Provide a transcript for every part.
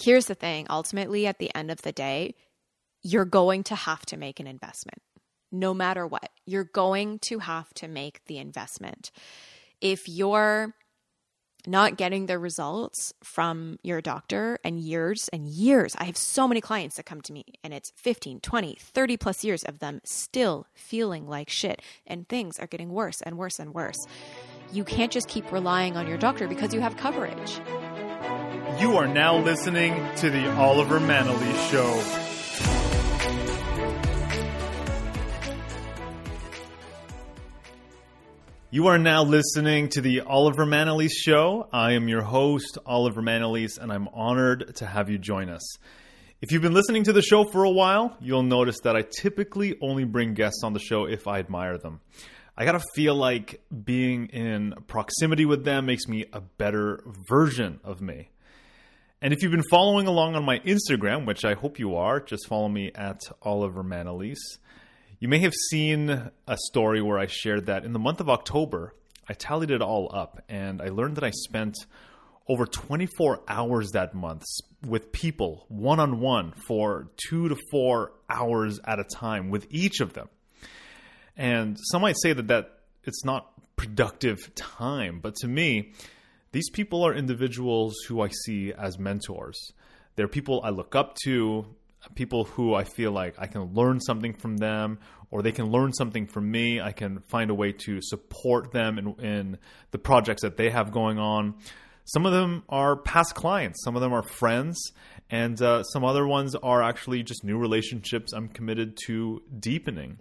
here's the thing ultimately, at the end of the day, you're going to have to make an investment no matter what. You're going to have to make the investment. If you're not getting the results from your doctor and years and years. I have so many clients that come to me and it's 15, 20, 30 plus years of them still feeling like shit and things are getting worse and worse and worse. You can't just keep relying on your doctor because you have coverage. You are now listening to the Oliver Manalese Show. You are now listening to the Oliver Manalese Show. I am your host, Oliver Manalese, and I'm honored to have you join us. If you've been listening to the show for a while, you'll notice that I typically only bring guests on the show if I admire them. I gotta feel like being in proximity with them makes me a better version of me. And if you've been following along on my Instagram, which I hope you are, just follow me at Oliver Manalese. You may have seen a story where I shared that in the month of October, I tallied it all up and I learned that I spent over 24 hours that month with people one on one for two to four hours at a time with each of them. And some might say that, that it's not productive time, but to me, these people are individuals who I see as mentors. They're people I look up to, people who I feel like I can learn something from them or they can learn something from me. I can find a way to support them in, in the projects that they have going on. Some of them are past clients, some of them are friends, and uh, some other ones are actually just new relationships I'm committed to deepening.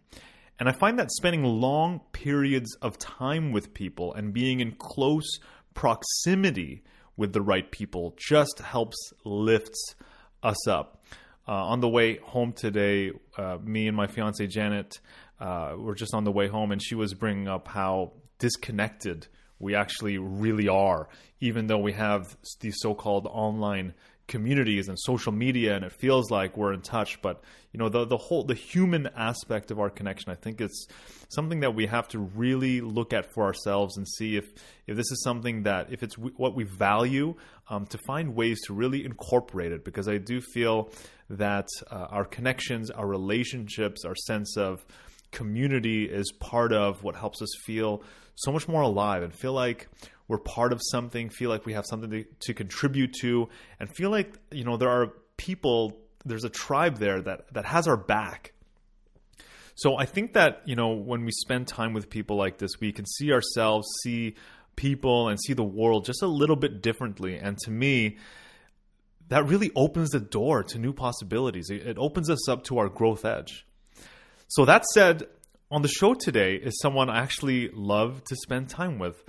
And I find that spending long periods of time with people and being in close proximity with the right people just helps lifts us up. Uh, on the way home today, uh, me and my fiance Janet uh, were just on the way home, and she was bringing up how disconnected we actually really are, even though we have these so-called online communities and social media and it feels like we're in touch. But you know the the whole the human aspect of our connection i think it's something that we have to really look at for ourselves and see if if this is something that if it's what we value um, to find ways to really incorporate it. Because i do feel that uh, our connections our relationships our sense of community is part of what helps us feel so much more alive and feel like we're part of something, feel like we have something to, to contribute to, and feel like you know there are people, there's a tribe there that that has our back. So I think that you know when we spend time with people like this, we can see ourselves, see people, and see the world just a little bit differently. And to me, that really opens the door to new possibilities. It, opens us up to our growth edge. So that said, on the show today is someone I actually love to spend time with.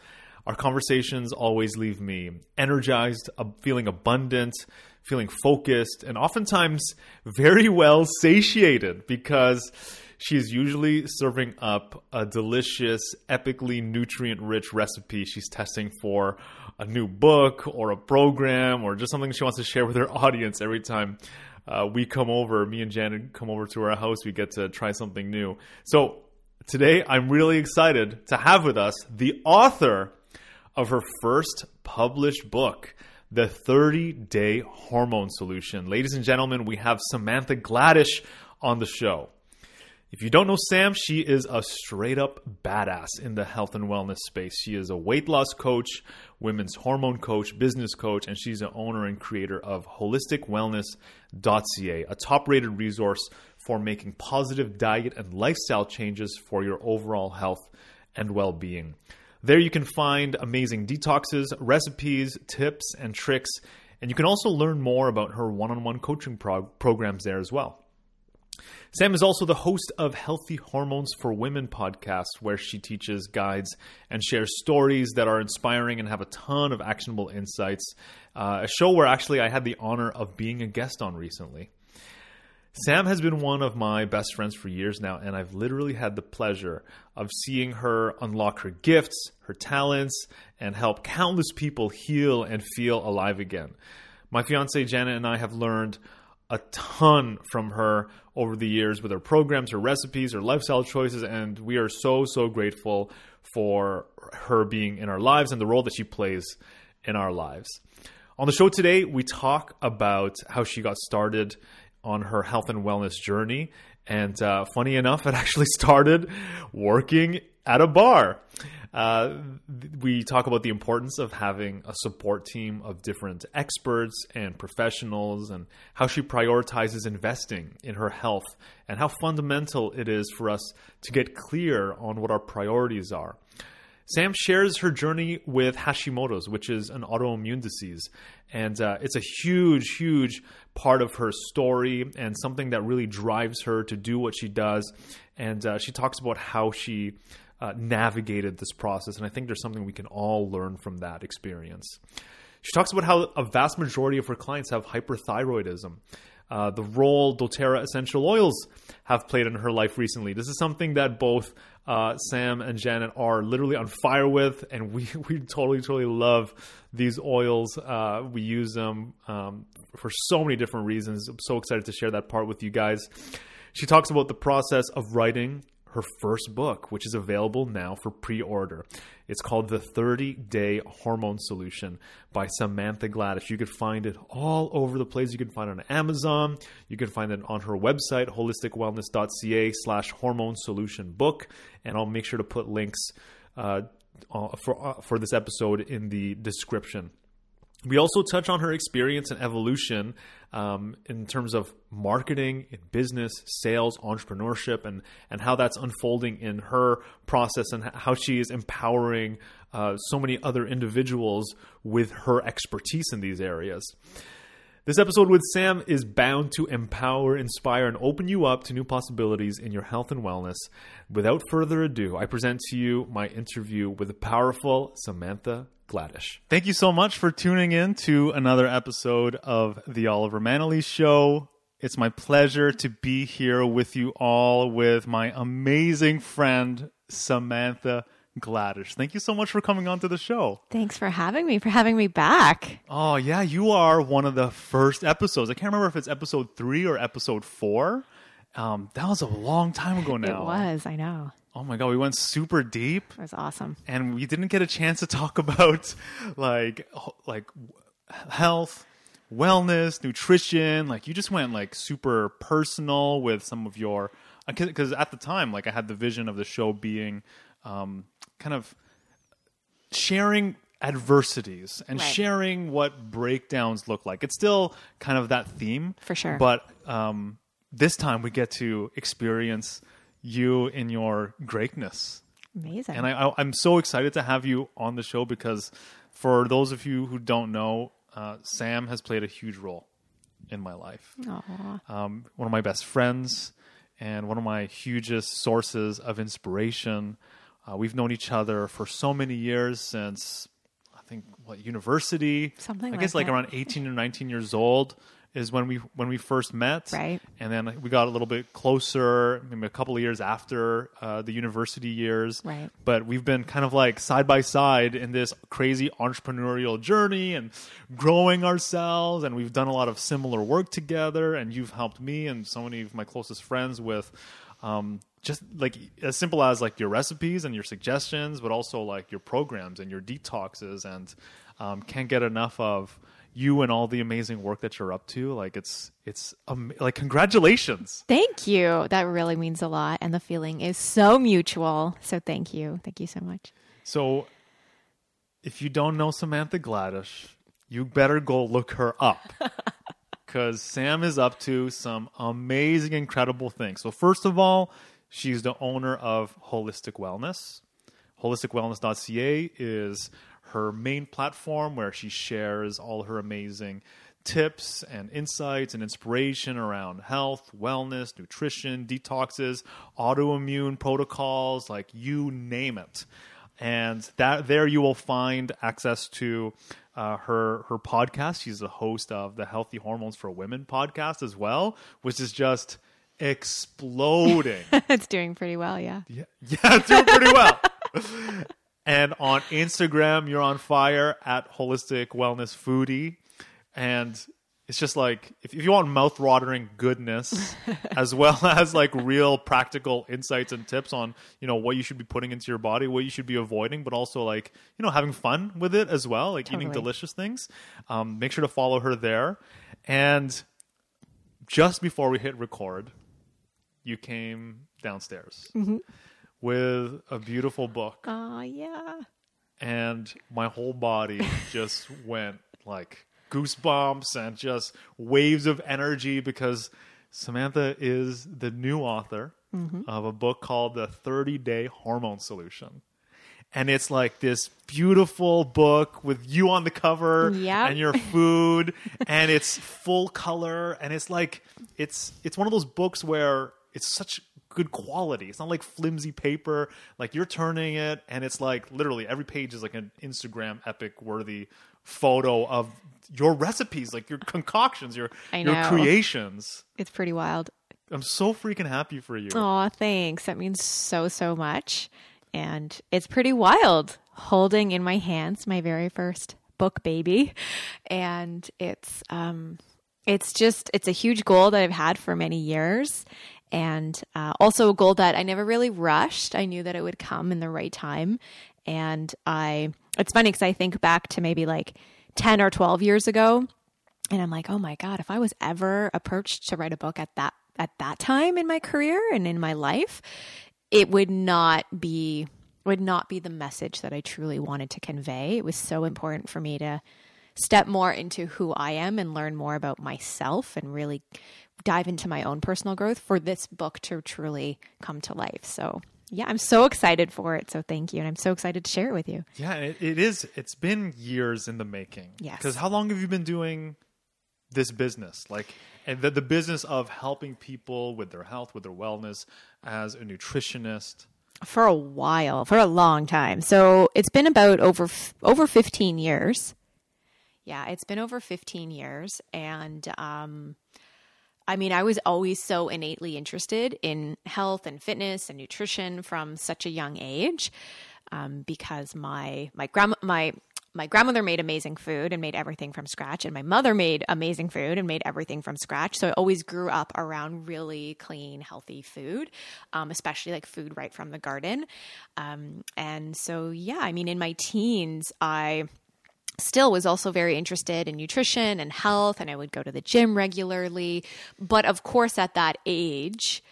Our conversations always leave me energized, feeling abundant, feeling focused, and oftentimes very well satiated because she's usually serving up a delicious, epically nutrient rich recipe she's testing for a new book or a program or just something she wants to share with her audience every time. Uh, we come over, me and Janet come over to our house, we get to try something new. So today I'm really excited to have with us the author of her first published book, The 30 Day Hormone Solution. Ladies and gentlemen, we have Samantha Gladish on the show. If you don't know Sam, she is a straight up badass in the health and wellness space. She is a weight loss coach, women's hormone coach, business coach, and she's the owner and creator of holisticwellness.ca, a top rated resource for making positive diet and lifestyle changes for your overall health and well being. There you can find amazing detoxes, recipes, tips, and tricks. And you can also learn more about her one on one coaching prog- programs there as well. Sam is also the host of Healthy Hormones for Women podcast, where she teaches, guides, and shares stories that are inspiring and have a ton of actionable insights. Uh, a show where actually I had the honor of being a guest on recently. Sam has been one of my best friends for years now, and I've literally had the pleasure of seeing her unlock her gifts, her talents, and help countless people heal and feel alive again. My fiance Janet and I have learned a ton from her over the years with her programs, her recipes, her lifestyle choices, and we are so, so grateful for her being in our lives and the role that she plays in our lives. On the show today, we talk about how she got started on her health and wellness journey. And uh, funny enough, it actually started working at a bar. Uh, we talk about the importance of having a support team of different experts and professionals and how she prioritizes investing in her health and how fundamental it is for us to get clear on what our priorities are. Sam shares her journey with Hashimoto's, which is an autoimmune disease. And uh, it's a huge, huge part of her story and something that really drives her to do what she does. And uh, she talks about how she uh, navigated this process. And I think there's something we can all learn from that experience. She talks about how a vast majority of her clients have hyperthyroidism. Uh, the role doTERRA essential oils have played in her life recently. This is something that both uh, Sam and Janet are literally on fire with, and we, we totally, totally love these oils. Uh, we use them um, for so many different reasons. I'm so excited to share that part with you guys. She talks about the process of writing her first book, which is available now for pre order. It's called The 30 Day Hormone Solution by Samantha Gladish. You could find it all over the place. You can find it on Amazon. You can find it on her website, holisticwellness.ca slash hormone solution book. And I'll make sure to put links uh, for, uh, for this episode in the description. We also touch on her experience and evolution um, in terms of marketing, in business, sales, entrepreneurship, and and how that's unfolding in her process and how she is empowering uh, so many other individuals with her expertise in these areas. This episode with Sam is bound to empower, inspire, and open you up to new possibilities in your health and wellness. Without further ado, I present to you my interview with the powerful Samantha Gladish. Thank you so much for tuning in to another episode of The Oliver Manalese Show. It's my pleasure to be here with you all with my amazing friend, Samantha Gladish. Thank you so much for coming on to the show. Thanks for having me, for having me back. Oh, yeah, you are one of the first episodes. I can't remember if it's episode three or episode four. Um, that was a long time ago now. It was, I know. Oh my god, we went super deep. It was awesome. And we didn't get a chance to talk about like like health, wellness, nutrition. Like you just went like super personal with some of your because at the time like I had the vision of the show being um, kind of sharing adversities and right. sharing what breakdowns look like. It's still kind of that theme for sure. But um, this time we get to experience you in your greatness. Amazing. And I, am so excited to have you on the show because for those of you who don't know, uh, Sam has played a huge role in my life. Um, one of my best friends and one of my hugest sources of inspiration. Uh, we've known each other for so many years since I think what university. Something. I guess like, like around 18 or 19 years old is when we when we first met, right? And then we got a little bit closer, maybe a couple of years after uh, the university years, right? But we've been kind of like side by side in this crazy entrepreneurial journey and growing ourselves, and we've done a lot of similar work together. And you've helped me and so many of my closest friends with. Um, just like as simple as like your recipes and your suggestions, but also like your programs and your detoxes, and um, can't get enough of you and all the amazing work that you're up to. Like it's it's um, like congratulations. Thank you. That really means a lot, and the feeling is so mutual. So thank you, thank you so much. So, if you don't know Samantha Gladish, you better go look her up. Because Sam is up to some amazing, incredible things. So, first of all, she's the owner of Holistic Wellness. HolisticWellness.ca is her main platform where she shares all her amazing tips and insights and inspiration around health, wellness, nutrition, detoxes, autoimmune protocols, like you name it. And that there you will find access to uh, her her podcast. She's the host of the Healthy Hormones for Women podcast as well, which is just exploding. it's doing pretty well, yeah. Yeah, yeah, it's doing pretty well. And on Instagram, you're on fire at Holistic Wellness Foodie. And it's just like if, if you want mouth-watering goodness as well as like real practical insights and tips on you know what you should be putting into your body what you should be avoiding but also like you know having fun with it as well like eating delicious things um, make sure to follow her there. And just before we hit record you came downstairs with a beautiful book Oh, yeah. and my whole body just went like goosebumps and just waves of energy because Samantha is the new author mm-hmm. of a book called The 30 Day Hormone Solution. And it's like this beautiful book with you on the cover Yep. and your food and it's full color and it's like it's it's one of those books where it's such good quality. It's not like flimsy paper. Like you're turning it and it's like literally every page is like an Instagram epic worthy photo of your recipes, like your concoctions, your your creations. It's pretty wild. I'm so freaking happy for you. Oh, thanks. That means so, so much. And it's pretty wild holding in my hands my very first book baby. And it's um it's just it's a huge goal that I've had for many years. And uh, also a goal that I never really rushed. I knew that it would come in the right time. And I, it's funny because I think back to maybe like 10 or 12 years ago and I'm like, oh my God, if I was ever approached to write a book at that at that time in my career and in my life, it would not be would not be the message that I truly wanted to convey. It was so important for me to step more into who I am and learn more about myself and really dive into my own personal growth for this book to truly come to life. So, yeah, I'm so excited for it. So, thank you. And I'm so excited to share it with you. Yeah, it, it is. It's been years in the making. Yes. Because how long have you been doing this business? Like, and the, the business of helping people with their health, with their wellness, as a nutritionist. for a while, for a long time. So it's been about over over 15 years. Yeah, it's been over 15 years and um I mean, I was always so innately interested in health and fitness and nutrition from such a young age, um, because my my grandma my my grandmother made amazing food and made everything from scratch, and my mother made amazing food and made everything from scratch. So I always grew up around really clean, healthy food, um, especially like food right from the garden. Um, and so, yeah, I mean, in my teens, I still was also very interested in nutrition and health and I would go to the gym regularly. But of course at that age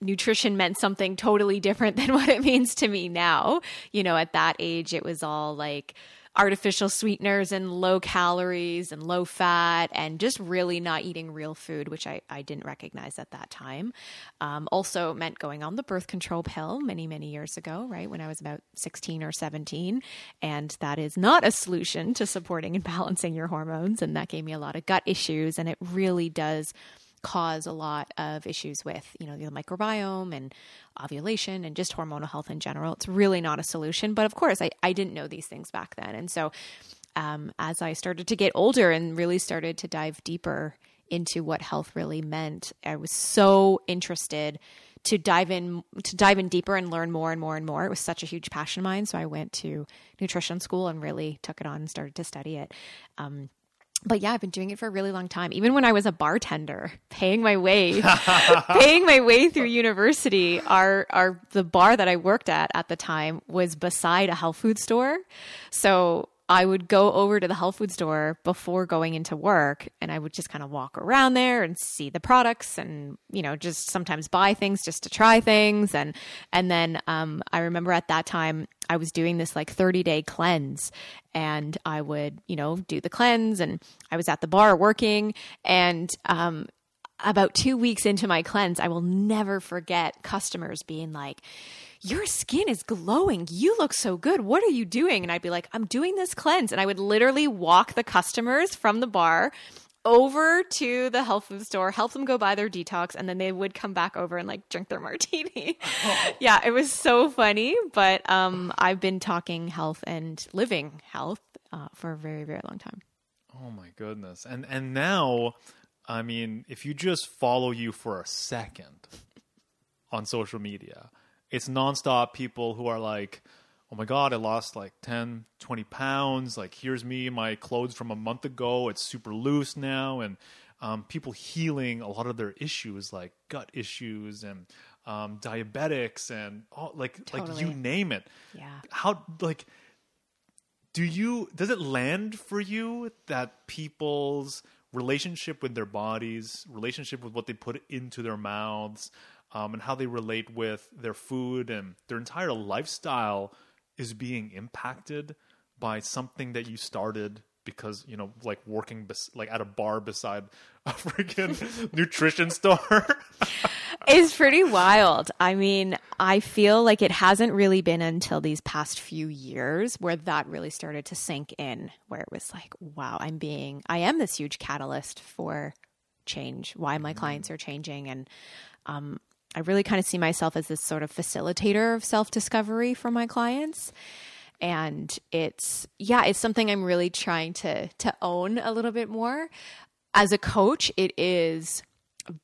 nutrition meant something totally different than what it means to me now. You know at that age it was all like artificial sweeteners and low calories and low fat and just really not eating real food which i, I didn't recognize at that time. Um, also meant going on the birth control pill many many years ago right when i was about 16 or 17 and that is not a solution to supporting and balancing your hormones. And that gave me a lot of gut issues. And it really does cause a lot of issues with you know the microbiome and ovulation and just hormonal health in general. It's really not a solution but of course i, I didn't know these things back then. And so um, as i started to get older and really started to dive deeper into what health really meant i was so interested to dive in to dive in deeper and learn more and more and more. It was such a huge passion of mine. So i went to nutrition school and really took it on and started to study it. Um, but yeah, I've been doing it for a really long time. Even when I was a bartender, paying my way, paying my way through university, our our the bar that I worked at at the time was beside a health food store. So I would go over to the health food store before going into work and I would just kind of walk around there and see the products and you know just sometimes buy things just to try things. And and then um, I remember at that time I was doing this like 30 day cleanse and I would you know do the cleanse and I was at the bar working and um, about two weeks into my cleanse, I will never forget customers being like, Your skin is glowing. You look so good. What are you doing? And I'd be like, I'm doing this cleanse. And I would literally walk the customers from the bar over to the health food store, help them go buy their detox, and then they would come back over and like drink their martini. yeah, it was so funny. But um, I've been talking health and living health uh, for a very, very long time. Oh my goodness. And and now, I mean, if you just follow you for a second on social media, it's nonstop people who are like, oh my god i lost like 10 20 pounds. Like here's me my clothes from a month ago. It's super loose now. And um, people healing a lot of their issues like gut issues and um, diabetics and all, like like you name it. Yeah. how like do you does it land for you that people's relationship with their bodies relationship with what they put into their mouths um, and how they relate with their food and their entire lifestyle is being impacted by something that you started because you know like working bes- like at a bar beside a freaking nutrition store It's pretty wild. I mean, I feel like it hasn't really been until these past few years where that really started to sink in, where it was like, wow, I'm being, I am this huge catalyst for change, why my clients are changing. And um, I really kind of see myself as this sort of facilitator of self discovery for my clients. And it's, yeah, it's something I'm really trying to, to own a little bit more. As a coach, it is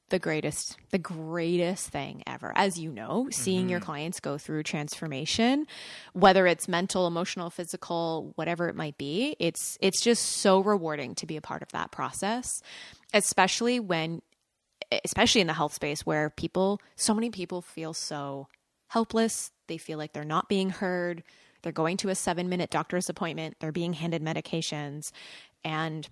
the greatest the greatest thing ever as you know seeing your mm-hmm. clients go through transformation whether it's mental emotional physical whatever it might be it's it's just so rewarding to be a part of that process especially when especially in the health space where people so many people feel so helpless. They feel like they're not being heard. They're going to a 7 minute doctor's appointment. They're being handed medications. And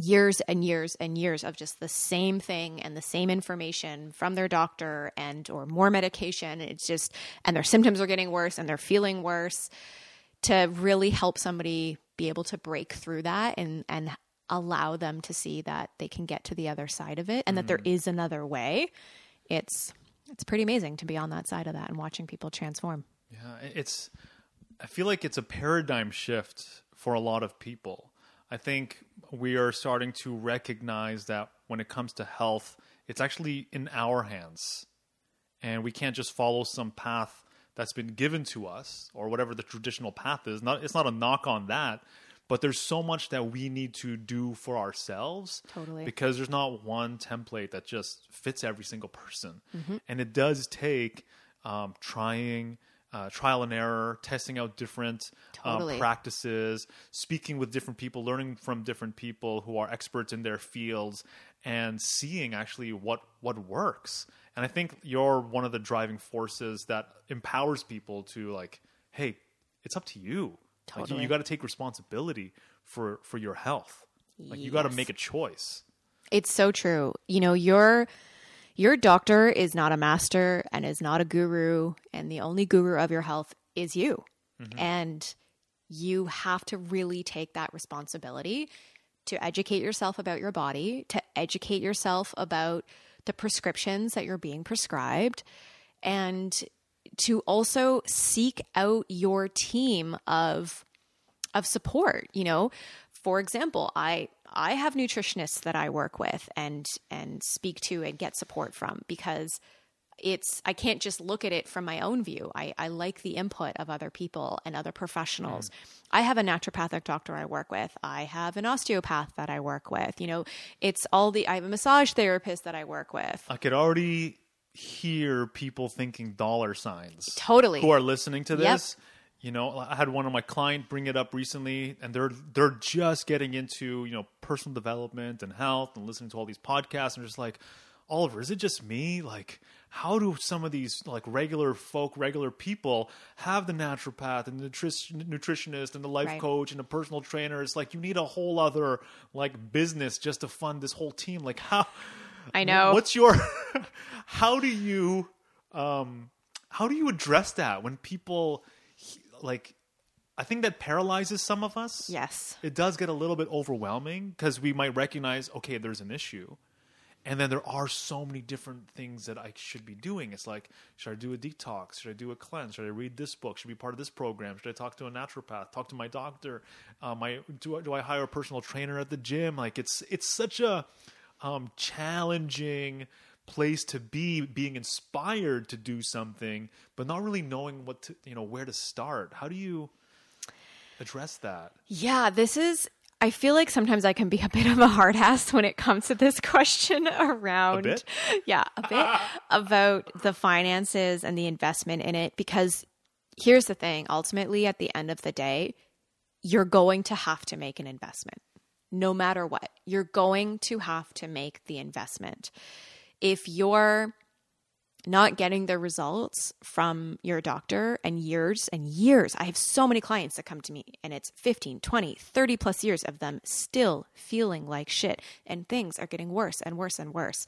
years and years and years of just the same thing and the same information from their doctor and or more medication. It's just and their symptoms are getting worse and they're feeling worse. To really help somebody be able to break through that and and allow them to see that they can get to the other side of it and that there mm. is another way it's it's pretty amazing to be on that side of that and watching people transform Yeah, it's. I feel like it's a paradigm shift for a lot of people. I think we are starting to recognize that when it comes to health, it's actually in our hands, and we can't just follow some path that's been given to us or whatever the traditional path is. Not, it's not a knock on that, but there's so much that we need to do for ourselves Totally. because there's not one template that just fits every single person Mm-hmm. and it does take um, trying uh, trial and error testing out different Totally. um, practices speaking with different people learning from different people who are experts in their fields and seeing actually what what works and i think you're one of the driving forces that empowers people to like hey it's up to you like you, Totally. you got to take responsibility for for your health like you got to make a choice It's so true. You know, your your doctor is not a master and is not a guru, and the only guru of your health is you. Mm-hmm. And you have to really take that responsibility to educate yourself about your body, to educate yourself about the prescriptions that you're being prescribed, and to also seek out your team of of support you know? For example i i have nutritionists that i work with and and speak to and get support from because it's i can't just look at it from my own view. I, I like the input of other people and other professionals. Mm-hmm. I have a naturopathic doctor i work with. I have an osteopath that i work with. You know it's all the i have a massage therapist that i work with. I could already hear people thinking dollar signs. Totally. Who are listening to Yep. this. You know, I had one of my client bring it up recently and they're they're just getting into, you know, personal development and health and listening to all these podcasts and just like, Oliver, is it just me? Like, how do some of these like regular folk, regular people have the naturopath and the nutri- nutritionist and the life Right. coach and the personal trainer? It's like you need a whole other like business just to fund this whole team. Like how I know. What's your how do you um how do you address that when people like I think that paralyzes some of us. yes It does get a little bit overwhelming because we might recognize okay there's an issue. And then there are so many different things that I should be doing. It's like, should I do a detox? Should I do a cleanse? Should I read this book? Should I be part of this program? Should I talk to a naturopath? Talk to my doctor? Uh, my do I, do I hire a personal trainer at the gym? Like it's it's such a um, challenging place to be, being inspired to do something, but not really knowing what to you know where to start. How do you address that? Yeah, this is. I feel like sometimes I can be a bit of a hard ass when it comes to this question around. bit? Yeah, a bit about the finances and the investment in it because here's the thing ultimately, at the end of the day, you're going to have to make an investment no matter what. You're going to have to make the investment. If you're not getting the results from your doctor and years and years. I have so many clients that come to me and it's 15, 20, 30 plus years of them still feeling like shit and things are getting worse and worse and worse.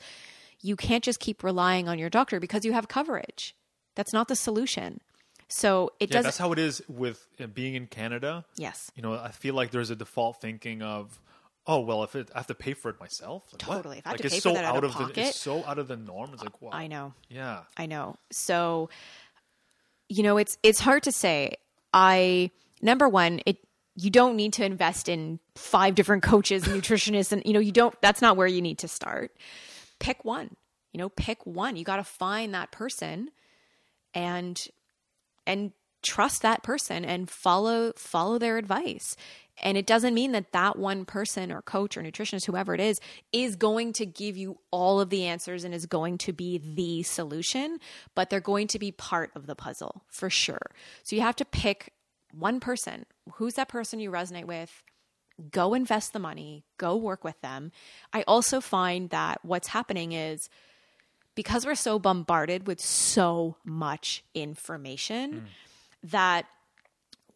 You can't just keep relying on your doctor because you have coverage. That's not the solution. So it Yeah, doesn't. that's how it is with uh, being in Canada. yes. You know, I feel like there's a default thinking of, oh well, if it, I have to pay for it myself, like, what? Totally. If I have like, to it's pay so for that out of the pocket- it's so out of the norm. It's like, wow, I know. yeah, I know. So, you know, it's it's hard to say. I number one, it you don't need to invest in five different coaches and nutritionists, and you know, you don't. That's not where you need to start. Pick one. You know, pick one. You got to find that person, and and trust that person and follow follow their advice. And it doesn't mean that that one person or coach or nutritionist whoever it is is going to give you all of the answers and is going to be the solution but they're going to be part of the puzzle for sure. So you have to pick one person. Who's that person you resonate with? Go invest the money. Go work with them. I also find that what's happening is because we're so bombarded with so much information mm. That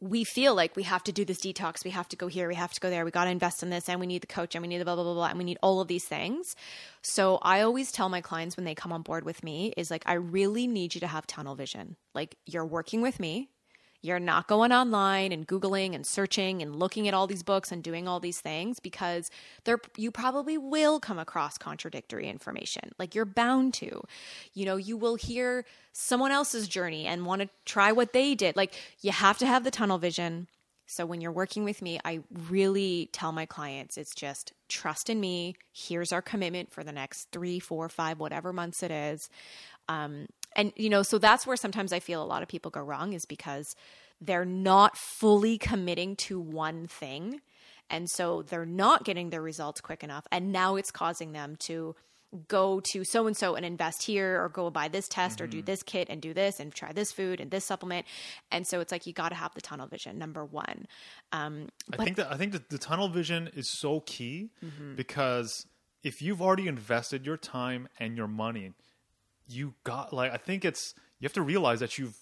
we feel like we have to do this detox, we have to go here, we have to go there, we got to invest in this, and we need the coach, and we need the blah, blah, blah, blah, and we need all of these things. So I always tell my clients when they come on board with me is like, I really need you to have tunnel vision. Like, you're working with me. You're not going online and Googling and searching and looking at all these books and doing all these things because there you probably will come across contradictory information. Like you're bound to. You know, you will hear someone else's journey and want to try what they did. Like you have to have the tunnel vision. So when you're working with me, I really tell my clients it's just trust in me. Here's our commitment for the next three, four, five, whatever months it is. Um, and you know, so that's where sometimes I feel a lot of people go wrong is because they're not fully committing to one thing. And so they're not getting their results quick enough. And now it's causing them to go to so and so and invest here or go buy this test or do this kit and do this and try this food and this supplement. And so it's like you got to have the tunnel vision, number one. Um, I think that I think that the tunnel vision is so key Mm-hmm. because if you've already invested your time and your money, you got like I think it's you have to realize that you've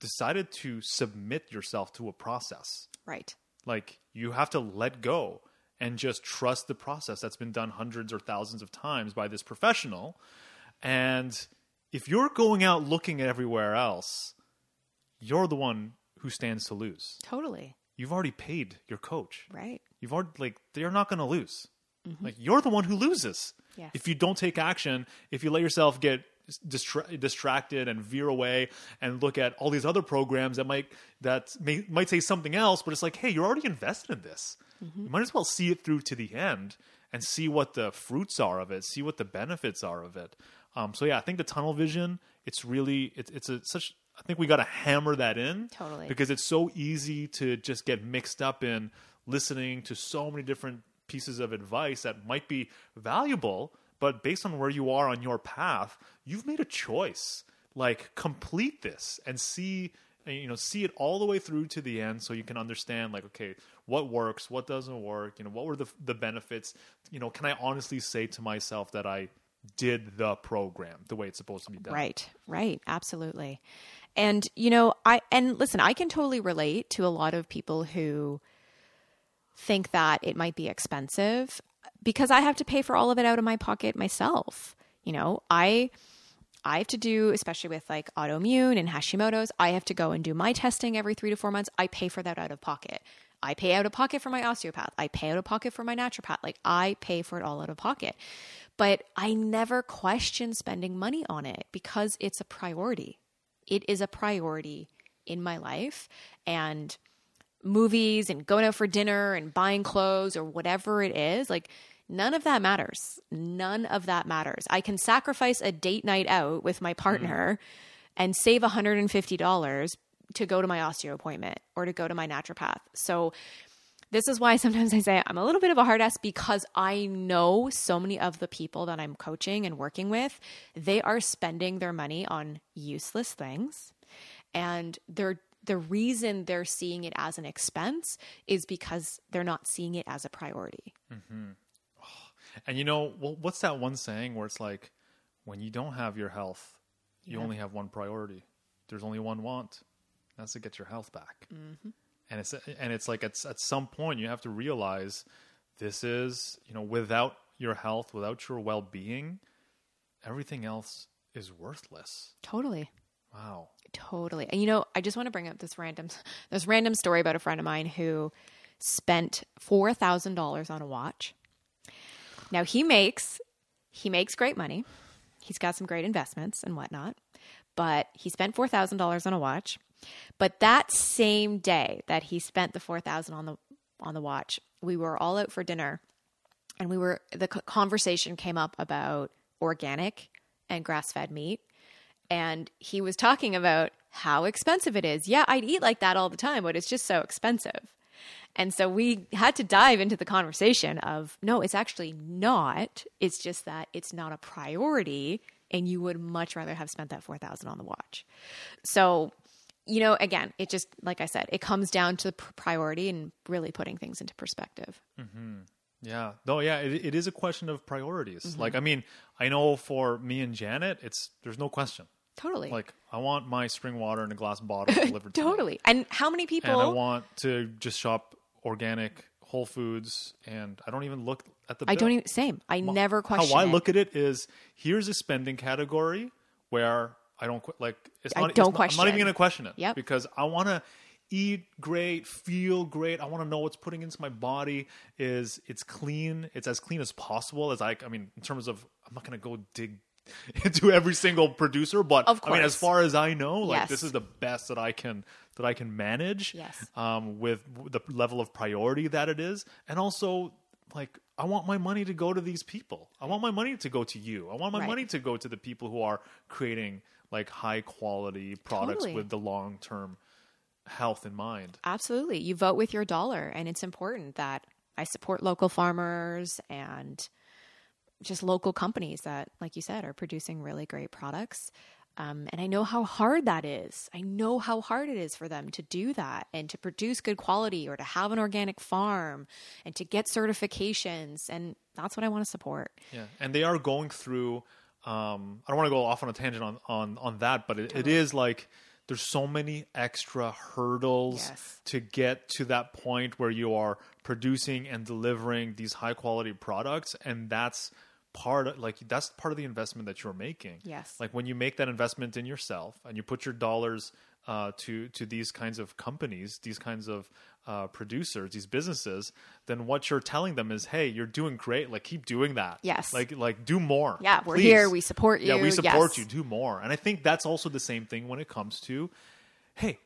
decided to submit yourself to a process. right. Like you have to let go and just trust the process that's been done hundreds or thousands of times by this professional. And if you're going out looking at everywhere else, you're the one who stands to lose. Totally. You've already paid your coach. Right. You've already like they're not going to lose. Mm-hmm. Like you're the one who loses Yes. if you don't take action. If you let yourself get distra- distracted and veer away and look at all these other programs that might that may, might say something else, but it's like, hey, you're already invested in this. You might as well see it through to the end and see what the fruits are of it, see what the benefits are of it. Um, so yeah, I think the tunnel vision. It's really it's it's a such. I think we got to hammer that in Totally. because it's so easy to just get mixed up in listening to so many different pieces of advice that might be valuable, but based on where you are on your path, you've made a choice. Like complete this and see you know see it all the way through to the end so you can understand like okay what works what doesn't work you know what were the the benefits you know can i honestly say to myself that i did the program the way it's supposed to be done Right, right, absolutely. And you know, I and listen, I can totally relate to a lot of people who think that it might be expensive because I have to pay for all of it out of my pocket myself. You know, I I have to do, especially with like autoimmune and Hashimoto's, I have to go and do my testing every three to four months. I pay for that out of pocket. I pay out of pocket for my osteopath. I pay out of pocket for my naturopath. Like I pay for it all out of pocket. But I never question spending money on it because it's a priority. It is a priority in my life. And movies and going out for dinner and buying clothes or whatever it is, like none of that matters. None of that matters. I can sacrifice a date night out with my partner mm-hmm. and save $150 to go to my osteo appointment or to go to my naturopath. So this is why sometimes I say I'm a little bit of a hard ass because I know so many of the people that I'm coaching and working with, they are spending their money on useless things and they're the reason they're seeing it as an expense is because they're not seeing it as a priority. Mm-hmm. And you know, well, what's that one saying where it's like, when you don't have your health, you Yeah. only have one priority. There's only one want. That's to get your health back. Mm-hmm. And it's and it's like at at some point you have to realize this is you know without your health, without your well being, everything else is worthless. Totally. Wow. Totally. And you know, I just want to bring up this random this random story about a friend of mine who spent four thousand dollars on a watch. Now he makes he makes great money. He's got some great investments and whatnot. But he spent four thousand dollars on a watch. But that same day that he spent the four thousand on the on the watch, we were all out for dinner, and we were the conversation came up about organic and grass fed meat, and he was talking about how expensive it is. Yeah, I'd eat like that all the time, but it's just so expensive. And so we had to dive into the conversation of no, it's actually not. It's just that it's not a priority and you would much rather have spent that 4000 on the watch. So, you know, again, it just like I said, it comes down to the priority and really putting things into perspective. Yeah. No, yeah, it, it is a question of priorities. Mm-hmm. Like I mean, I know for me and Janet, it's there's no question. Totally. Like I want my spring water in a glass bottle delivered to me. totally. And how many people and I want to just shop organic Whole Foods, and I don't even look at the. I don't bill. even same. I never question How I it. look at it is here's a spending category where I don't like. It's I not. it's don't not- I'm not even going to question it. Yep. Because I want to eat great, feel great. I want to know what's putting into my body is it's clean. It's as clean as possible as I. I mean, in terms of, I'm not going to go dig into every single producer, but Of course. I mean, as far as I know, like Yes. this is the best that I can that I can manage Yes. um, with the level of priority that it is, and also like I want my money to go to these people. I want my money to go to you. I want my Right. money to go to the people who are creating like high quality products Totally. with the long term health in mind. Absolutely. You vote with your dollar, and it's important that I support local farmers and just local companies that, like you said, are producing really great products. Um, and I know how hard that is. I know how hard it is for them to do that and to produce good quality or to have an organic farm and to get certifications. And that's what I want to support. Yeah, and they are going through. Um, I don't want to go off on a tangent on on on that, but it, it is like there's so many extra hurdles Yes. to get to that point where you are producing and delivering these high quality products, and that's part of like that's part of the investment that you're making. Yes. like when you make that investment in yourself and you put your dollars uh, to to these kinds of companies, these kinds of uh, producers, these businesses, then what you're telling them is, hey, you're doing great. Like keep doing that. Yes. Like like do more. Yeah, we're please. here. We support you. Yeah, we support Yes. you. Do more. And I think that's also the same thing when it comes to, hey,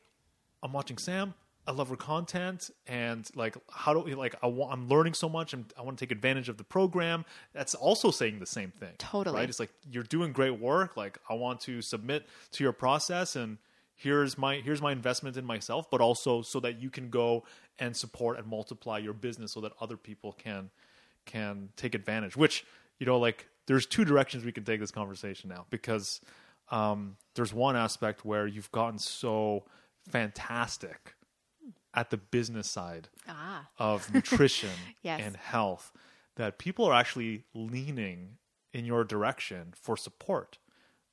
I'm watching Sam. I love her content, and like, how do we like? I want, I'm learning so much, and I want to take advantage of the program. That's also saying the same thing. Totally. right. It's like you're doing great work. Like, I want to submit to your process, and here's my here's my investment in myself, but also so that you can go and support and multiply your business, so that other people can can take advantage. Which you know, like, there's two directions we can take this conversation now because um, there's one aspect where you've gotten so fantastic at the business side Ah, of nutrition Yes. and health that people are actually leaning in your direction for support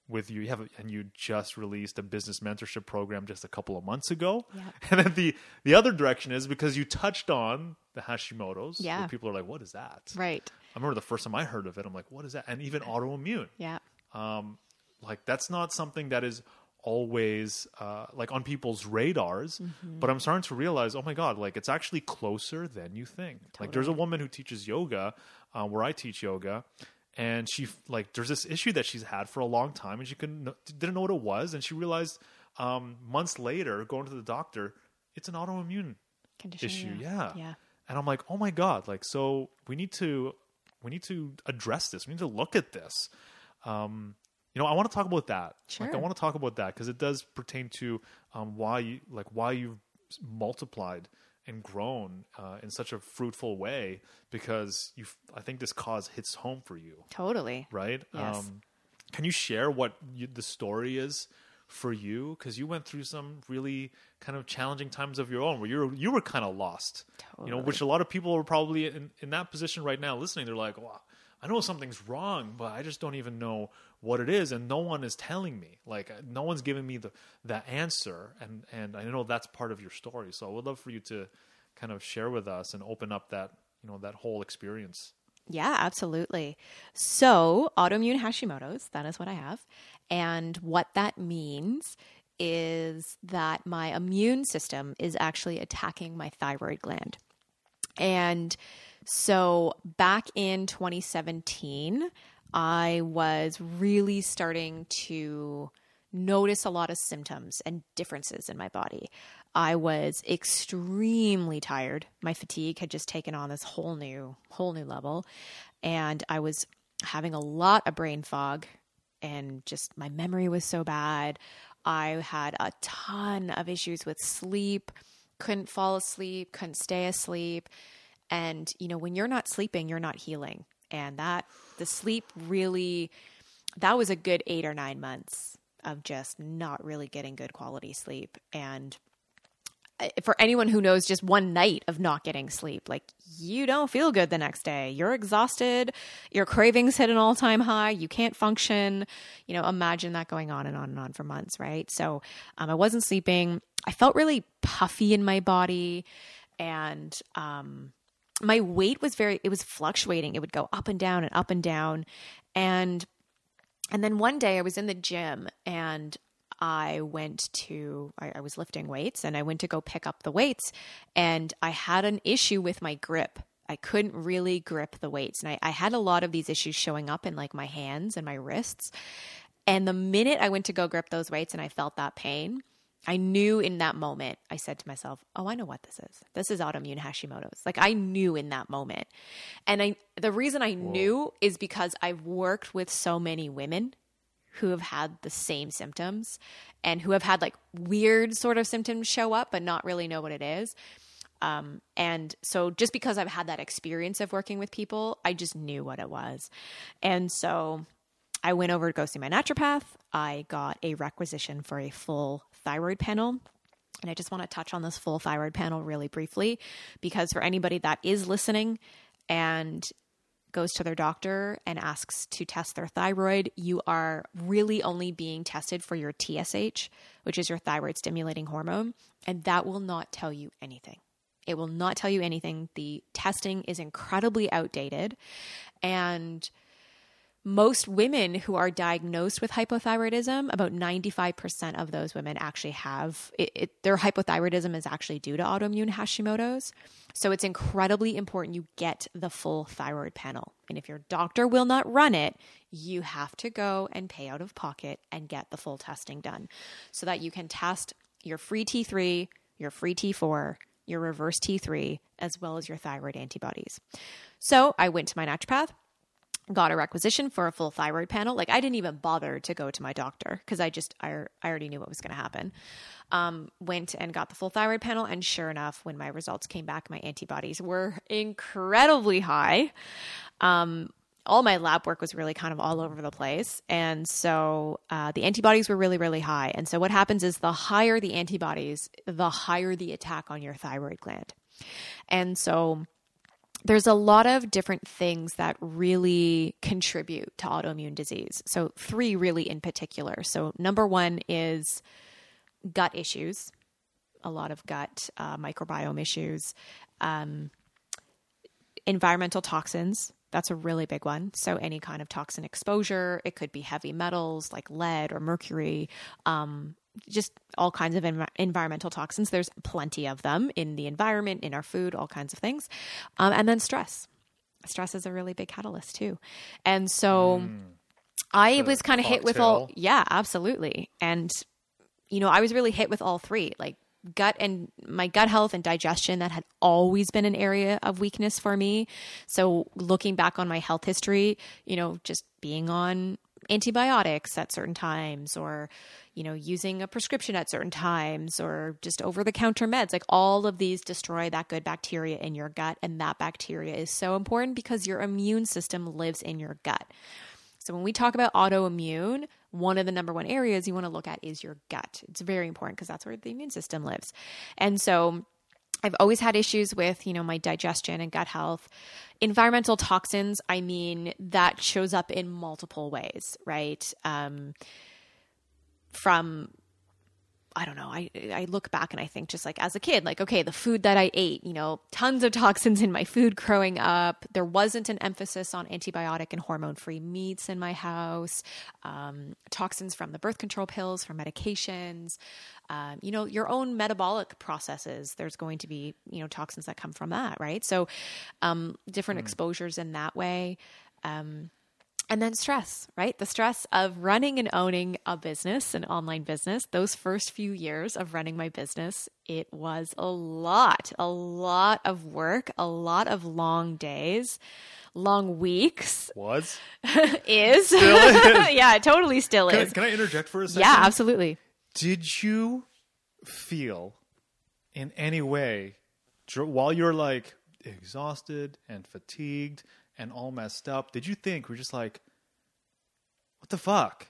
with you. You have, a, and you just released a business mentorship program just a couple of months ago. Yeah. And then the the other direction is because you touched on the Hashimoto's. where Yeah. people are like, "What is that?" right. I remember the first time I heard of it. I'm like, "What is that?" And even autoimmune Yeah. Um, like that's not something that is always uh, like on people's radars but i'm starting to realize oh my god like it's actually closer than you think. Like there's a woman who teaches yoga uh, where i teach yoga and she like there's this issue that she's had for a long time and she couldn't didn't know what it was and she realized um, months later going to the doctor it's an autoimmune Condition. issue. yeah. Yeah. and i'm like oh my god like so we need to we need to address this. We need to look at this. Um you know i want to talk about that like i want to talk about that because it does pertain to um why you like why you've multiplied and grown uh, in such a fruitful way because you i think this cause hits home for you Totally. right Yes. um can you share what you, the story is for you because you went through some really kind of challenging times of your own where you were you were kind of lost. Totally. You know, which a lot of people are probably in, in that position right now listening. They're like, "Wow, I know something's wrong, but I just don't even know what it is, and no one is telling me. Like, uh, no one's giving me the the answer, and and I know that's part of your story. So I would love for you to kind of share with us and open up that you know that whole experience. Yeah, absolutely. So, autoimmune Hashimoto's, that is what I have. And what that means is that my immune system is actually attacking my thyroid gland. And so, back in 2017, I was really starting to notice a lot of symptoms and differences in my body. I was extremely tired. My fatigue had just taken on this whole new whole new level and I was having a lot of brain fog and just my memory was so bad. I had a ton of issues with sleep, couldn't fall asleep, couldn't stay asleep. And you know, when you're not sleeping, you're not healing. And that the sleep really that was a good 8 or 9 months of just not really getting good quality sleep and for anyone who knows just one night of not getting sleep, like you don't feel good the next day. You're exhausted. Your cravings hit an all time high. You can't function. You know, imagine that going on and on and on for months, right? So um, I wasn't sleeping. I felt really puffy in my body. And um, my weight was very, it was fluctuating. It would go up and down and up and down. And and then one day I was in the gym and I went to, I, I, was lifting weights and I went to go pick up the weights and I had an issue with my grip. I couldn't really grip the weights. And I, I had a lot of these issues showing up in like my hands and my wrists. And the minute I went to go grip those weights and I felt that pain, I knew in that moment, I said to myself, "Oh, I know what this is. This is autoimmune Hashimoto's." Like I knew in that moment. And I the reason I Whoa. knew is because I've worked with so many women who have had the same symptoms and who have had like weird sort of symptoms show up but not really know what it is. Um, and so just because I've had that experience of working with people, I just knew what it was. And so I went over to go see my naturopath. I got a requisition for a full thyroid panel. And I just want to touch on this full thyroid panel really briefly because for anybody that is listening and goes to their doctor and asks to test their thyroid, you are really only being tested for your TSH, which is your thyroid stimulating hormone, and that will not tell you anything. It will not tell you anything. The testing is incredibly outdated and most women who are diagnosed with hypothyroidism, about 95% of those women actually have it, it, their hypothyroidism is actually due to autoimmune Hashimoto's. So it's incredibly important you get the full thyroid panel. And if your doctor will not run it, you have to go and pay out of pocket and get the full testing done so that you can test your free T3, your free T4, your reverse T3, as well as your thyroid antibodies. So I went to my naturopath got a requisition for a full thyroid panel. Like I didn't even bother to go to my doctor because I just I, I already knew what was going to happen. Um, went and got the full thyroid panel, and sure enough, when my results came back, my antibodies were incredibly high. Um, all my lab work was really kind of all over the place, and so uh, the antibodies were really really high. And so what happens is the higher the antibodies, the higher the attack on your thyroid gland. And so there's a lot of different things that really contribute to autoimmune disease. So, three really in particular. So, number one is gut issues, a lot of gut uh, microbiome issues, um, environmental toxins. That's a really big one. So, any kind of toxin exposure, it could be heavy metals like lead or mercury, um, just all kinds of env- environmental toxins. There's plenty of them in the environment, in our food, all kinds of things. Um, and then stress. Stress is a really big catalyst too. And so mm, I was kind of hit with all, yeah, absolutely. And, you know, I was really hit with all three like gut and my gut health and digestion that had always been an area of weakness for me. So looking back on my health history, you know, just being on antibiotics at certain times or you know using a prescription at certain times or just over the counter meds like all of these destroy that good bacteria in your gut and that bacteria is so important because your immune system lives in your gut so when we talk about autoimmune one of the number one areas you want to look at is your gut. It's very important because that's where the immune system lives. And so I've always had issues with, you know, my digestion and gut health. Environmental toxins, I mean, that shows up in multiple ways, right? Um, from I don't know. I I look back and I think just like as a kid, like okay, the food that I ate, you know, tons of toxins in my food growing up. There wasn't an emphasis on antibiotic and hormone-free meats in my house. Um, toxins from the birth control pills, from medications. Um, you know, your own metabolic processes. There's going to be you know toxins that come from that, right? So, um, different mm. exposures in that way. Um, and then stress, right? The stress of running and owning a business, an online business. Those first few years of running my business, it was a lot, a lot of work, a lot of long days, long weeks. Was? is. Is. yeah, it totally still can is. I, can I interject for a second? Yeah, absolutely. Did you feel in any way while you're like exhausted and fatigued and all messed up, did you think we're just like, what the fuck?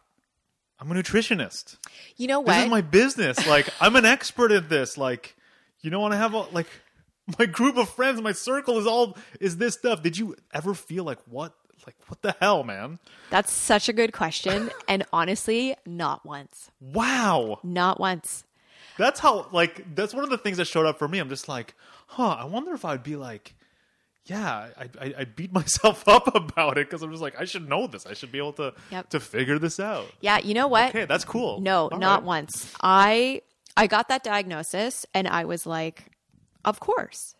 I'm a nutritionist. You know what? This is my business. Like, I'm an expert at this. Like, you don't want to have a, like, my group of friends, my circle is all, is this stuff. Did you ever feel like, what, like, what the hell, man? That's such a good question. and honestly, not once. Wow. Not once. That's how, like, that's one of the things that showed up for me. I'm just like, huh, I wonder if I'd be like, yeah, I, I, I, beat myself up about it because I'm just like, I should know this. I should be able to yep. to figure this out. Yeah, you know what? Okay, that's cool. No, All not right. once. I I got that diagnosis and I was like, of course.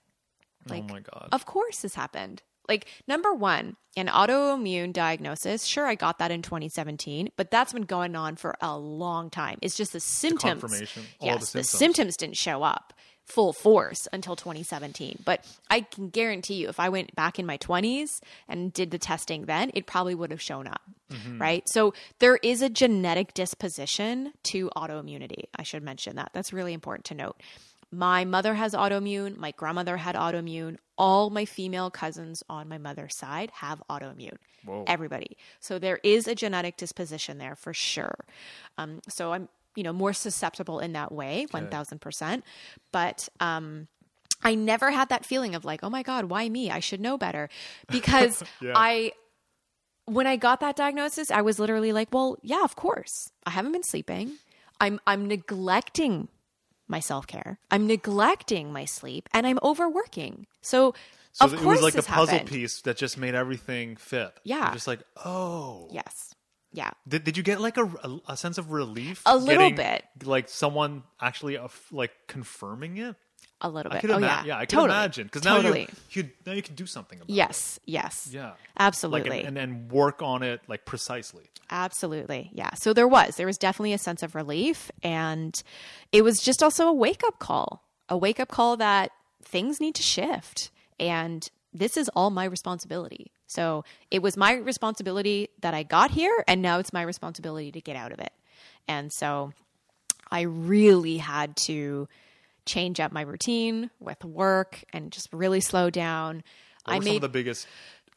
Oh like, oh my god. Of course this happened. Like number one, an autoimmune diagnosis. Sure, I got that in 2017, but that's been going on for a long time. It's just the symptoms. The confirmation. yes, the symptoms. the symptoms didn't show up full force until 2017. But I can guarantee you, if I went back in my 20s and did the testing then, it probably would have shown up. Mm-hmm. Right. So there is a genetic disposition to autoimmunity. I should mention that. That's really important to note. My mother has autoimmune. My grandmother had autoimmune. All my female cousins on my mother's side have autoimmune. Whoa. Everybody. So there is a genetic disposition there for sure. Um, so I'm you know more susceptible in that way, one thousand percent. But um, I never had that feeling of like, oh my god, why me? I should know better, because yeah. I. When I got that diagnosis, I was literally like, well, yeah, of course. I haven't been sleeping. I'm I'm neglecting my self-care. I'm neglecting my sleep and I'm overworking. So so of it course was like a puzzle happened. piece that just made everything fit. Yeah. You're just like, oh. Yes. Yeah. Did, did you get like a, a, a sense of relief? A little bit. Like someone actually uh, like confirming it? A little bit. Oh, ima- yeah. Yeah, I can totally. imagine. Because totally. now you, you, now you can do something about yes, it. Yes. Yes. Yeah. Absolutely. Like, and, and, and work on it like precisely. Absolutely. Yeah. So there was. There was definitely a sense of relief. And it was just also a wake up call. A wake up call that things need to shift. And this is all my responsibility. So it was my responsibility that I got here, and now it's my responsibility to get out of it. And so I really had to change up my routine with work and just really slow down. What I made some of the biggest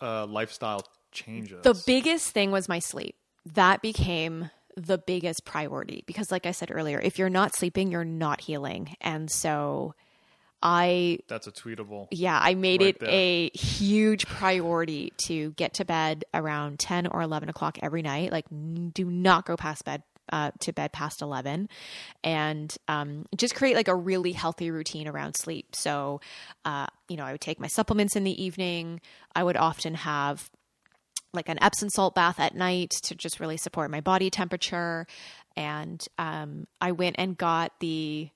uh, lifestyle changes. The biggest thing was my sleep. That became the biggest priority because, like I said earlier, if you're not sleeping, you're not healing. And so I That's a tweetable. Yeah, I made right it there. a huge priority to get to bed around 10 or 11 o'clock every night. Like, do not go past bed. Uh, to bed past 11 and um, just create like a really healthy routine around sleep so uh, you know i would take my supplements in the evening i would often have like an epsom salt bath at night to just really support my body temperature and um, i went and got the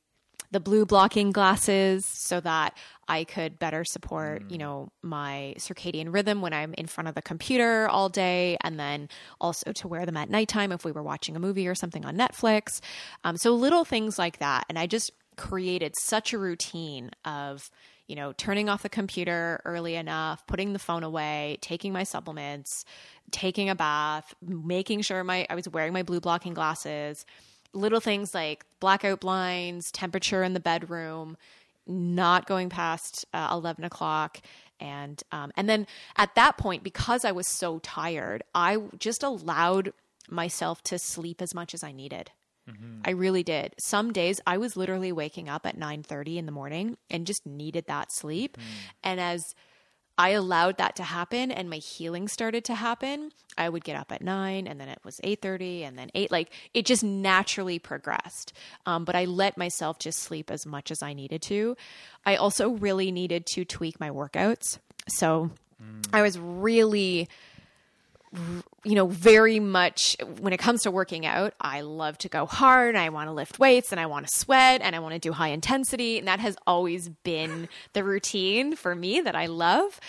the blue blocking glasses so that I could better support, you know, my circadian rhythm when I'm in front of the computer all day, and then also to wear them at nighttime if we were watching a movie or something on Netflix. Um, so little things like that. And I just created such a routine of, you know, turning off the computer early enough, putting the phone away, taking my supplements, taking a bath, making sure my I was wearing my blue blocking glasses little things like blackout blinds, temperature in the bedroom, not going past uh, 11 o'clock. And, um, and then at that point, because I was so tired, I just allowed myself to sleep as much as I needed. I really did. Some days I was literally waking up at 9:30 in the morning and just needed that sleep. And as I allowed that to happen and my healing started to happen, I would get up at 9 and then it was 8:30 and then 8 like it just naturally progressed. Um, but I let myself just sleep as much as I needed to. I also really needed to tweak my workouts. So I was really you know, very much when it comes to working out, I love to go hard. I want to lift weights and I want to sweat and I want to do high intensity. And that has always been the routine for me that I love.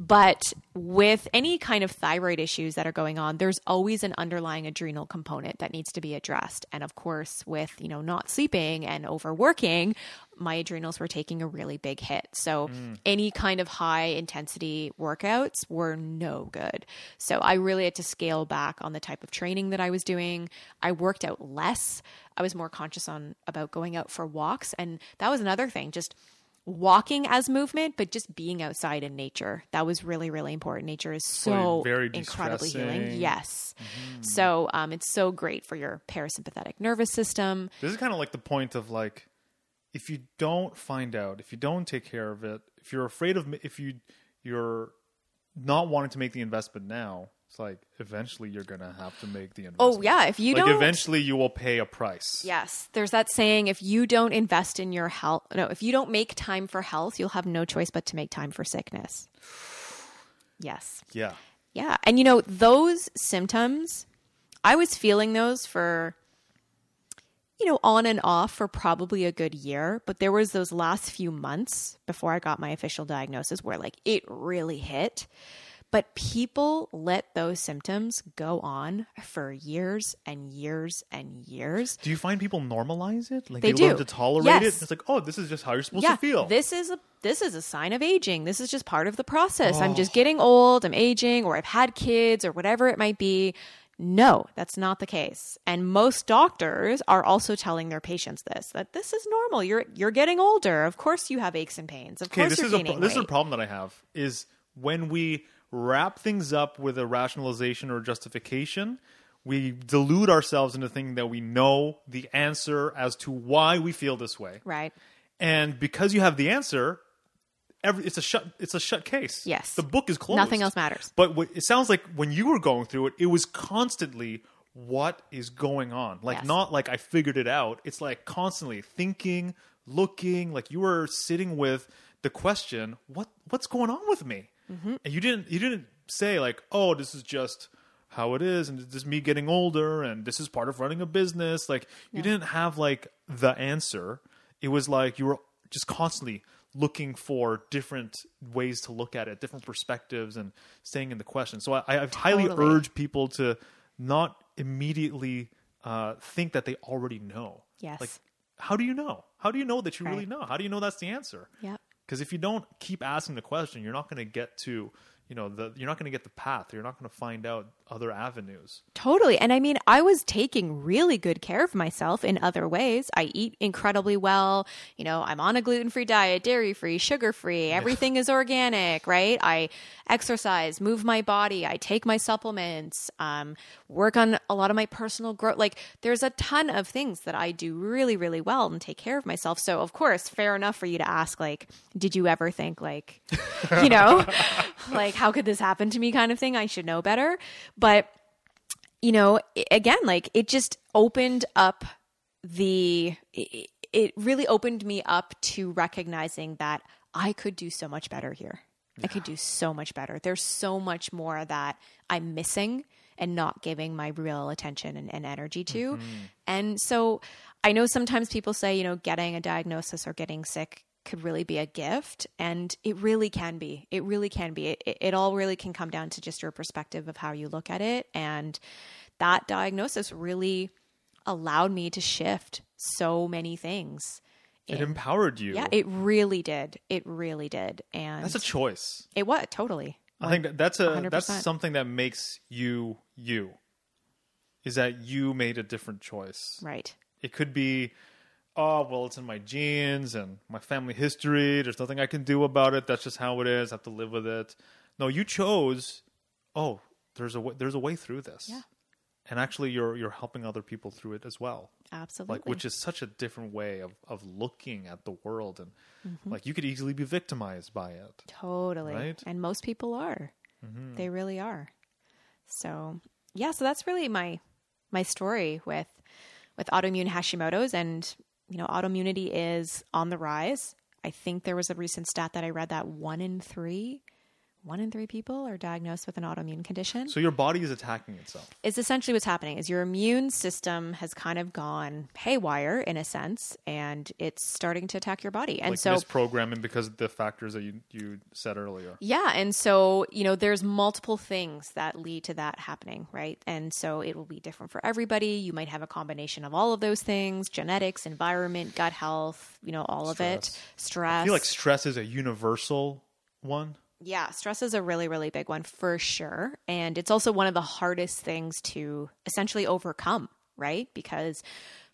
But with any kind of thyroid issues that are going on, there's always an underlying adrenal component that needs to be addressed. And of course, with, you know, not sleeping and overworking, my adrenals were taking a really big hit. So any kind of high intensity workouts were no good. So I really had to scale back on the type of training that I was doing. I worked out less. I was more conscious on about going out for walks. And that was another thing just walking as movement but just being outside in nature. That was really really important. Nature is so very incredibly healing. yes. So um, it's so great for your parasympathetic nervous system. This is kind of like the point of like, if you don't find out, if you don't take care of it, if you're afraid of, if you you're not wanting to make the investment now, it's like eventually you're gonna have to make the oh, investment. oh yeah if you like don't eventually you will pay a price. Yes, there's that saying if you don't invest in your health, no, if you don't make time for health, you'll have no choice but to make time for sickness. Yes. Yeah. Yeah. And you know, those symptoms, I was feeling those for you know, on and off for probably a good year, but there was those last few months before I got my official diagnosis where like it really hit. But people let those symptoms go on for years and years and years. Do you find people normalize it? Like They they, learn do. to tolerate Yes. it? It's like, oh, this is just how you're supposed yeah, to feel. This is a this is a sign of aging. This is just part of the process. I'm oh. just getting old, I'm aging, or I've had kids, or whatever it might be. No, that's not the case. And most doctors are also telling their patients this that this is normal. You're you're getting older. Of course you have aches and pains. Of Okay, course this you're is a gaining pro- this is a problem that I have is when we wrap things up with a rationalization or justification, we delude ourselves into thinking that we know the answer as to why we feel this way. right. And because you have the answer, every it's a shut it's a shut case. Yes. the book is closed. Nothing else matters. But what, it sounds like when you were going through it, it was constantly what is going on. Like Yes. not like I figured it out. It's like constantly thinking, looking. Like you were sitting with the question, what what's going on with me? Mm-hmm. And you didn't you didn't say like, oh, this is just how it is, and this is me getting older, and this is part of running a business. Like you didn't have like the answer. It was like you were just constantly looking for different ways to look at it, different perspectives, and staying in the question. So I, I highly Totally. urge people to not immediately uh, think that they already know. Yes. Like, how do you know? How do you know that you really know? How do you know that's the answer? Yeah. Because if you don't keep asking the question, you're not going to get to, you know, the you're not going to get the path. You're not going to find out other avenues. Totally. And I mean, I was taking really good care of myself in other ways. I eat incredibly well. You know, I'm on a gluten free diet, dairy free, sugar free. Everything is organic, right? I exercise, move my body. I take my supplements, um, work on a lot of my personal growth. Like, there's a ton of things that I do really, really well and take care of myself. So, of course, fair enough for you to ask, like, did you ever think, like, you know, like, how could this happen to me kind of thing? I should know better. But, you know, again, like it just opened up the, it, really opened me up to recognizing that I could do so much better here. I could do so much better. There's so much more that I'm missing and not giving my real attention and, and energy to. Mm-hmm. And so I know sometimes people say, you know, getting a diagnosis or getting sick could really be a gift and it really can be it really can be it, it, it all really can come down to just your perspective of how you look at it and that diagnosis really allowed me to shift so many things It in- empowered you. yeah it really did it really did and that's a choice. it was totally I think that that's a 100%. that's something that makes you you. Is that you made a different choice. right It could be, oh well, it's in my genes and my family history. There's nothing I can do about it. That's just how it is. I have to live with it. No, you chose. Oh, there's a way, there's a way through this. Yeah. and actually you're you're helping other people through it as well. Absolutely. Like which is such a different way of of looking at the world and Mm-hmm. like you could easily be victimized by it. Totally. Right? And most people are. Mm-hmm. They really are. So, yeah, so that's really my my story with with autoimmune Hashimoto's and you know, autoimmunity is on the rise. I think there was a recent stat that I read that 1 in 3 one in 3 people are diagnosed with an autoimmune condition. So your body is attacking itself. It's essentially what's happening is your immune system has kind of gone haywire in a sense and it's starting to attack your body. And like so misprogramming because of the factors that you you said earlier. Yeah, and so, you know, there's multiple things that lead to that happening, right? And so it will be different for everybody. You might have a combination of all of those things, genetics, environment, gut health, you know, all of it. Stress. Stress. I feel like stress is a universal one. Yeah, stress is a really, really big one for sure. And it's also one of the hardest things to essentially overcome, right? Because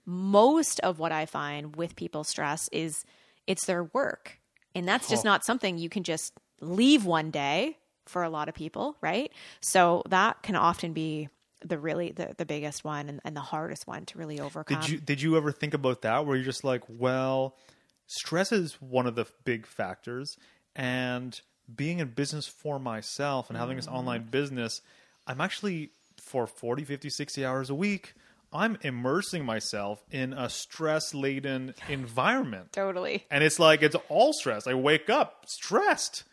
most of what I find with people stress is it's their work. And that's just Oh. not something you can just leave one day for a lot of people, right? So that can often be the really the, the biggest one and, and the hardest one to really overcome. Did you did you ever think about that where you're just like, well, stress is one of the big factors and being in business for myself and having this mm. online business, I'm actually for 40, 50, 60 hours a week, I'm immersing myself in a stress-laden environment. totally. And it's like it's all stress. I wake up stressed.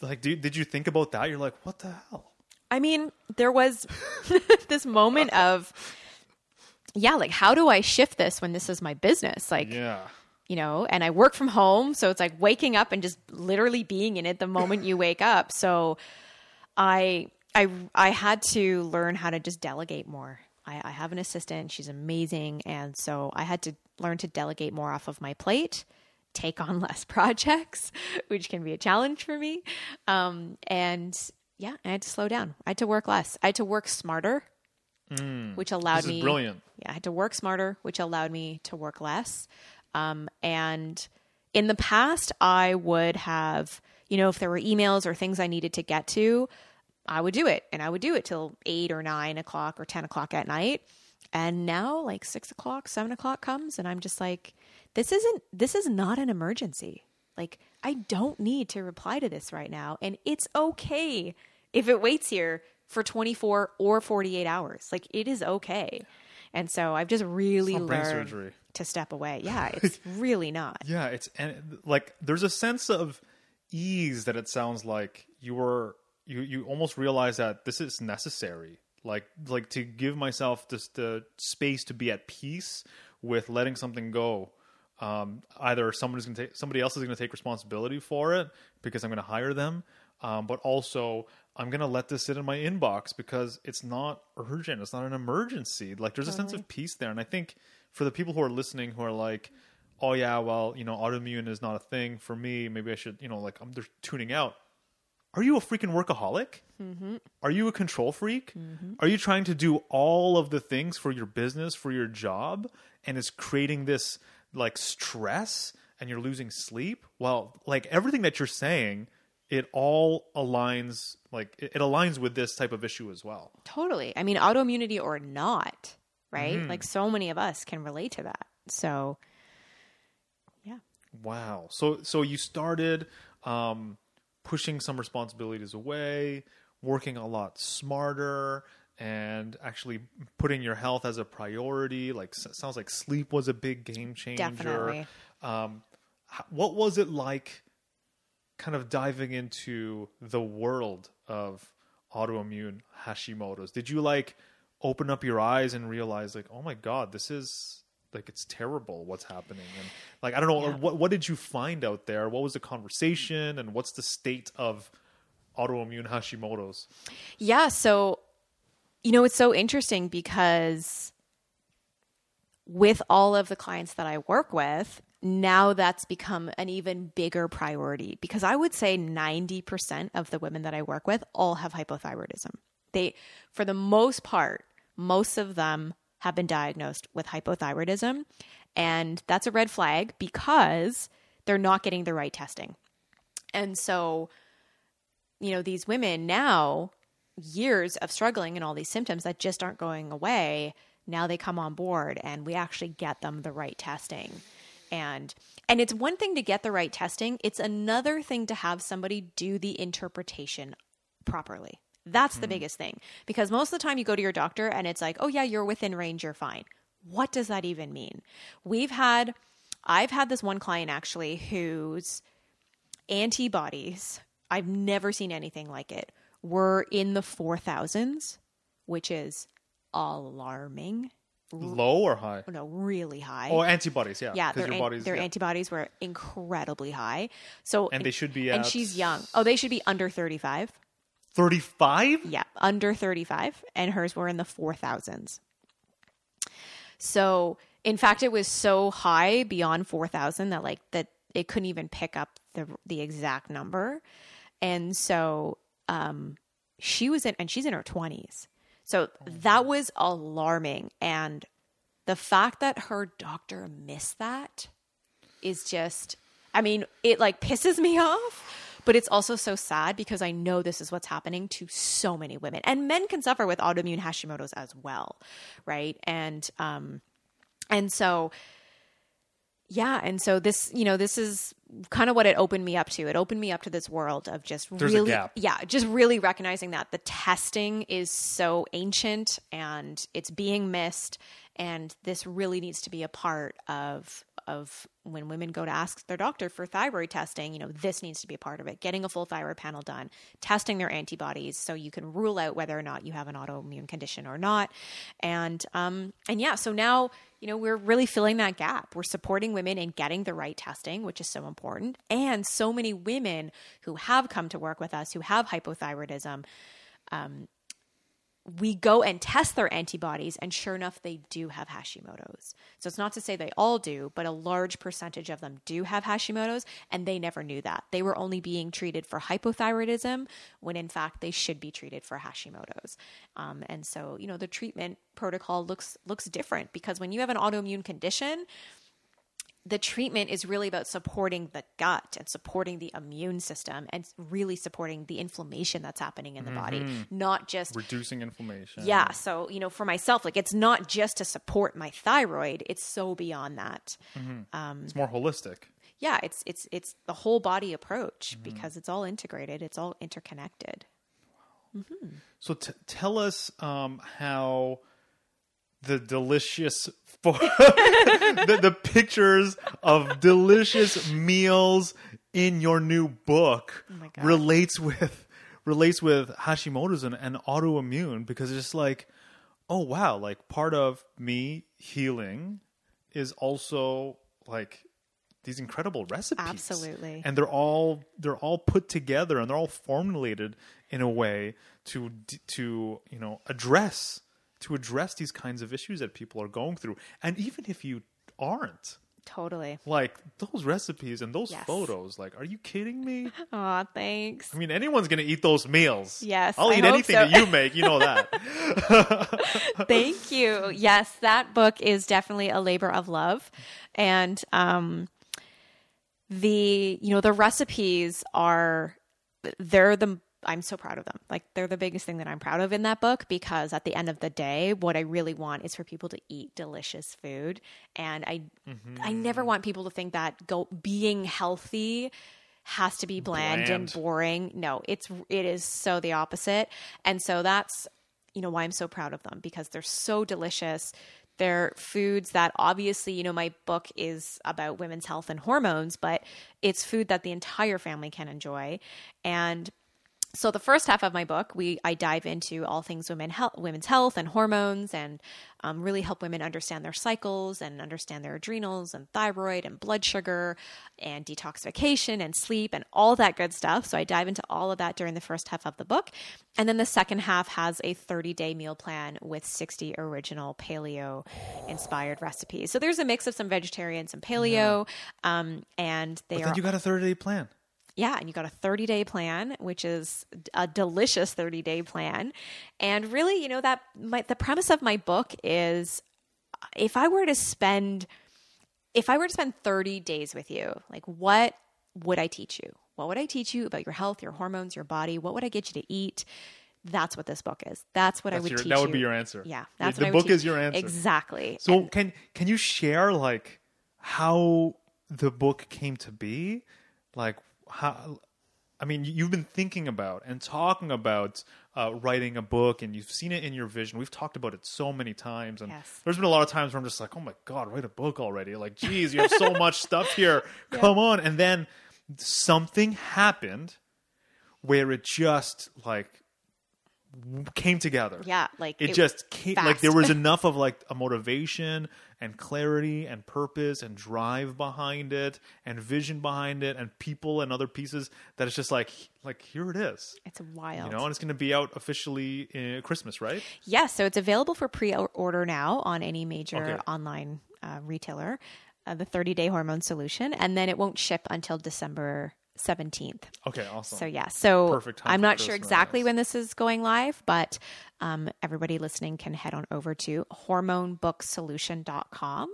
Like, did, did you think about that? You're like, what the hell? I mean, there was this moment of, yeah, like, how do I shift this when this is my business? Like, Yeah. You know, and I work from home. So it's like waking up and just literally being in it the moment you wake up. So I, I, I had to learn how to just delegate more. I, I have an assistant. She's amazing. And so I had to learn to delegate more off of my plate, take on less projects, which can be a challenge for me. Um, and yeah, I had to slow down. I had to work less. I had to work smarter, which allowed me brilliant. yeah, I had to work smarter, which allowed me to work less. Um, and in the past, I would have, you know, if there were emails or things I needed to get to, I would do it. And I would do it till eight or nine o'clock or 10 o'clock at night. And now, like six o'clock, seven o'clock comes, and I'm just like, this isn't, this is not an emergency. Like, I don't need to reply to this right now. And it's okay if it waits here for 24 or 48 hours. Like, it is okay. And so I've just really not brain surgery. To step away. Yeah, it's really not. Yeah, it's and like there's a sense of ease that it sounds like you were you you almost realize that this is necessary. Like like to give myself just the space to be at peace with letting something go. Um, either somebody's gonna take somebody else is gonna take responsibility for it because I'm gonna hire them, um, but also I'm gonna let this sit in my inbox because it's not urgent. It's not an emergency. Like there's a sense of peace there, and I think for the people who are listening who are like, oh yeah, well you know autoimmune is not a thing for me. Maybe I should you know like I'm they're tuning out. Are you a freaking workaholic? Mm-hmm. Are you a control freak? Are you trying to do all of the things for your business, for your job, and it's creating this like stress and you're losing sleep? Well, like everything that you're saying, it all aligns like it aligns with this type of issue as well. Totally. I mean, autoimmunity or not, right? Like so many of us can relate to that. So, yeah. Wow. So so you started um, pushing some responsibilities away, working a lot smarter, and actually putting your health as a priority. Like sounds like sleep was a big game changer. Definitely. Um, what was it like? Kind of diving into the world of autoimmune Hashimoto's. Did you like open up your eyes and realize like, oh my god, this is like it's terrible what's happening and like I don't know Yeah. what what did you find out there? What was the conversation and what's the state of autoimmune Hashimoto's? Yeah. So, you know, it's so interesting because with all of the clients that I work with, now that's become an even bigger priority because I would say 90% of the women that I work with all have hypothyroidism. They, for the most part, most of them have been diagnosed with hypothyroidism. And that's a red flag because they're not getting the right testing. And so, you know, these women now, years of struggling and all these symptoms that just aren't going away, now they come on board and we actually get them the right testing. And and it's one thing to get the right testing, it's another thing to have somebody do the interpretation properly. That's the mm-hmm. biggest thing. Because most of the time you go to your doctor and it's like, "Oh yeah, you're within range, you're fine." What does that even mean? We've had I've had this one client actually whose antibodies, I've never seen anything like it, were in the 4000s, which is alarming. Low or high? Oh, no, really high. Oh, antibodies, yeah. Yeah, their, your an- body's their yeah. antibodies were incredibly high. So And they should be and at- she's young. Oh, they should be under 35. 35? Yeah, under 35 and hers were in the 4000s. So, in fact, it was so high beyond 4000 that like that it couldn't even pick up the the exact number. And so um she was in and she's in her 20s. So that was alarming and the fact that her doctor missed that is just I mean, it like pisses me off, but it's also so sad because I know this is what's happening to so many women. And men can suffer with autoimmune Hashimoto's as well, right? And um and so yeah, and so this, you know, this is kind of what it opened me up to. It opened me up to this world of just There's really yeah, just really recognizing that the testing is so ancient and it's being missed and this really needs to be a part of of when women go to ask their doctor for thyroid testing, you know, this needs to be a part of it. Getting a full thyroid panel done, testing their antibodies so you can rule out whether or not you have an autoimmune condition or not. And um and yeah, so now, you know, we're really filling that gap. We're supporting women in getting the right testing, which is so important. And so many women who have come to work with us who have hypothyroidism we go and test their antibodies, and sure enough, they do have Hashimoto's. So it's not to say they all do, but a large percentage of them do have Hashimoto's, and they never knew that. They were only being treated for hypothyroidism when in fact they should be treated for Hashimoto's. Um, and so, you know, the treatment protocol looks looks different because when you have an autoimmune condition, the treatment is really about supporting the gut and supporting the immune system and really supporting the inflammation that's happening in the body, mm-hmm. not just Reducing inflammation. yeah. So, you know, for myself, like it's not just to support my thyroid, it's so beyond that. Mm-hmm. Um, it's more holistic. Yeah, it's it's it's the whole body approach mm-hmm. because it's all integrated, it's all interconnected. So t- tell us um, how the delicious for the, the pictures of delicious meals in your new book oh God. relates with relates with Hashimoto's and, and autoimmune because it's just like oh wow like part of me healing is also like these incredible recipes Absolutely. and they're all they're all put together and they're all formulated in a way to to you know address to address these kinds of issues that people are going through and even if you aren't Totally. like those recipes and those Yes. photos like are you kidding me Aw, thanks. i mean anyone's gonna eat those meals Yes, i'll eat anything so. that you make you know that Thank you. Yes, that book is definitely a labor of love. And um the you know the recipes are they're the I'm so proud of them. Like they're the biggest thing that I'm proud of in that book because at the end of the day, what I really want is for people to eat delicious food. And I I never mm-hmm. want people to think that go being healthy has to be bland, and boring. No, it's it is so the opposite. And so that's you know why I'm so proud of them because they're so delicious. They're foods that obviously, you know, my book is about women's health and hormones, but it's food that the entire family can enjoy. And so the first half of my book, we I dive into all things women health, women's health and hormones, and um, really help women understand their cycles and understand their adrenals and thyroid and blood sugar and detoxification and sleep and all that good stuff. So I dive into all of that during the first half of the book, and then the second half has a 30 day meal plan with 60 original paleo inspired recipes. So there's a mix of some vegetarian, some paleo, um, and they but are then you got a 30 day plan yeah, and you got a 30 day plan, which is a delicious 30 day plan. And really, you know, that my, the premise of my book is uh, if I were to spend, if I were to spend 30 days with you, like what would I teach you? What would I teach you about your health, your hormones, your body? What would I get you to eat? That's what this book is. That's what I would your- teach that would you. be your answer. Yeah, The- that's the would book is your answer. Exactly. So can can you share like how the book came to be? Like how I mean, you've been thinking about and talking about uh, writing a book, and you've seen it in your vision. We've talked about it so many times, and Yes. there's been a lot of times where I'm just like, "Oh my god, write a book already!" Like, geez, you have so much stuff here. Come on! And then something happened where it just like came together. Yeah, like it, it- just came like there was enough of like a motivation and clarity and purpose and drive behind it and vision behind it and people and other pieces that it's just like like here it is it's wild. you know and it's going to be out officially in christmas right Yes, so it's available for pre-order now on any major Okay. online uh, retailer, uh, the 30-day hormone solution, and then it won't ship until December 17th. okay awesome So yeah, so Perfect I'm not sure exactly when this is going live, but um, everybody listening can head on over to hormonebooksolution.com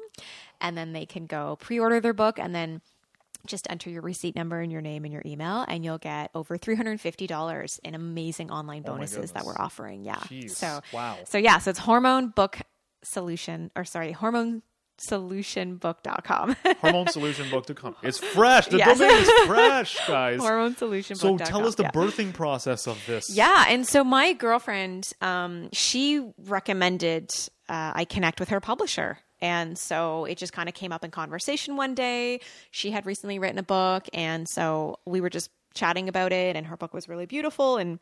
and then they can go pre-order their book and then just enter your receipt number and your name and your email and you'll get over $350 in amazing online Oh bonuses that we're offering. Yeah. Jeez. So Wow. So yeah, so it's hormone book solution or sorry, hormone solutionbook.com. hormonesolutionbook.com it's fresh the Yes. domain is fresh guys hormone solution so tell us the birthing process of this Yeah, and so my girlfriend, um, she recommended uh, I connect with her publisher. And so it just kind of came up in conversation one day. She had recently written a book, and so we were just chatting about it, and her book was really beautiful. And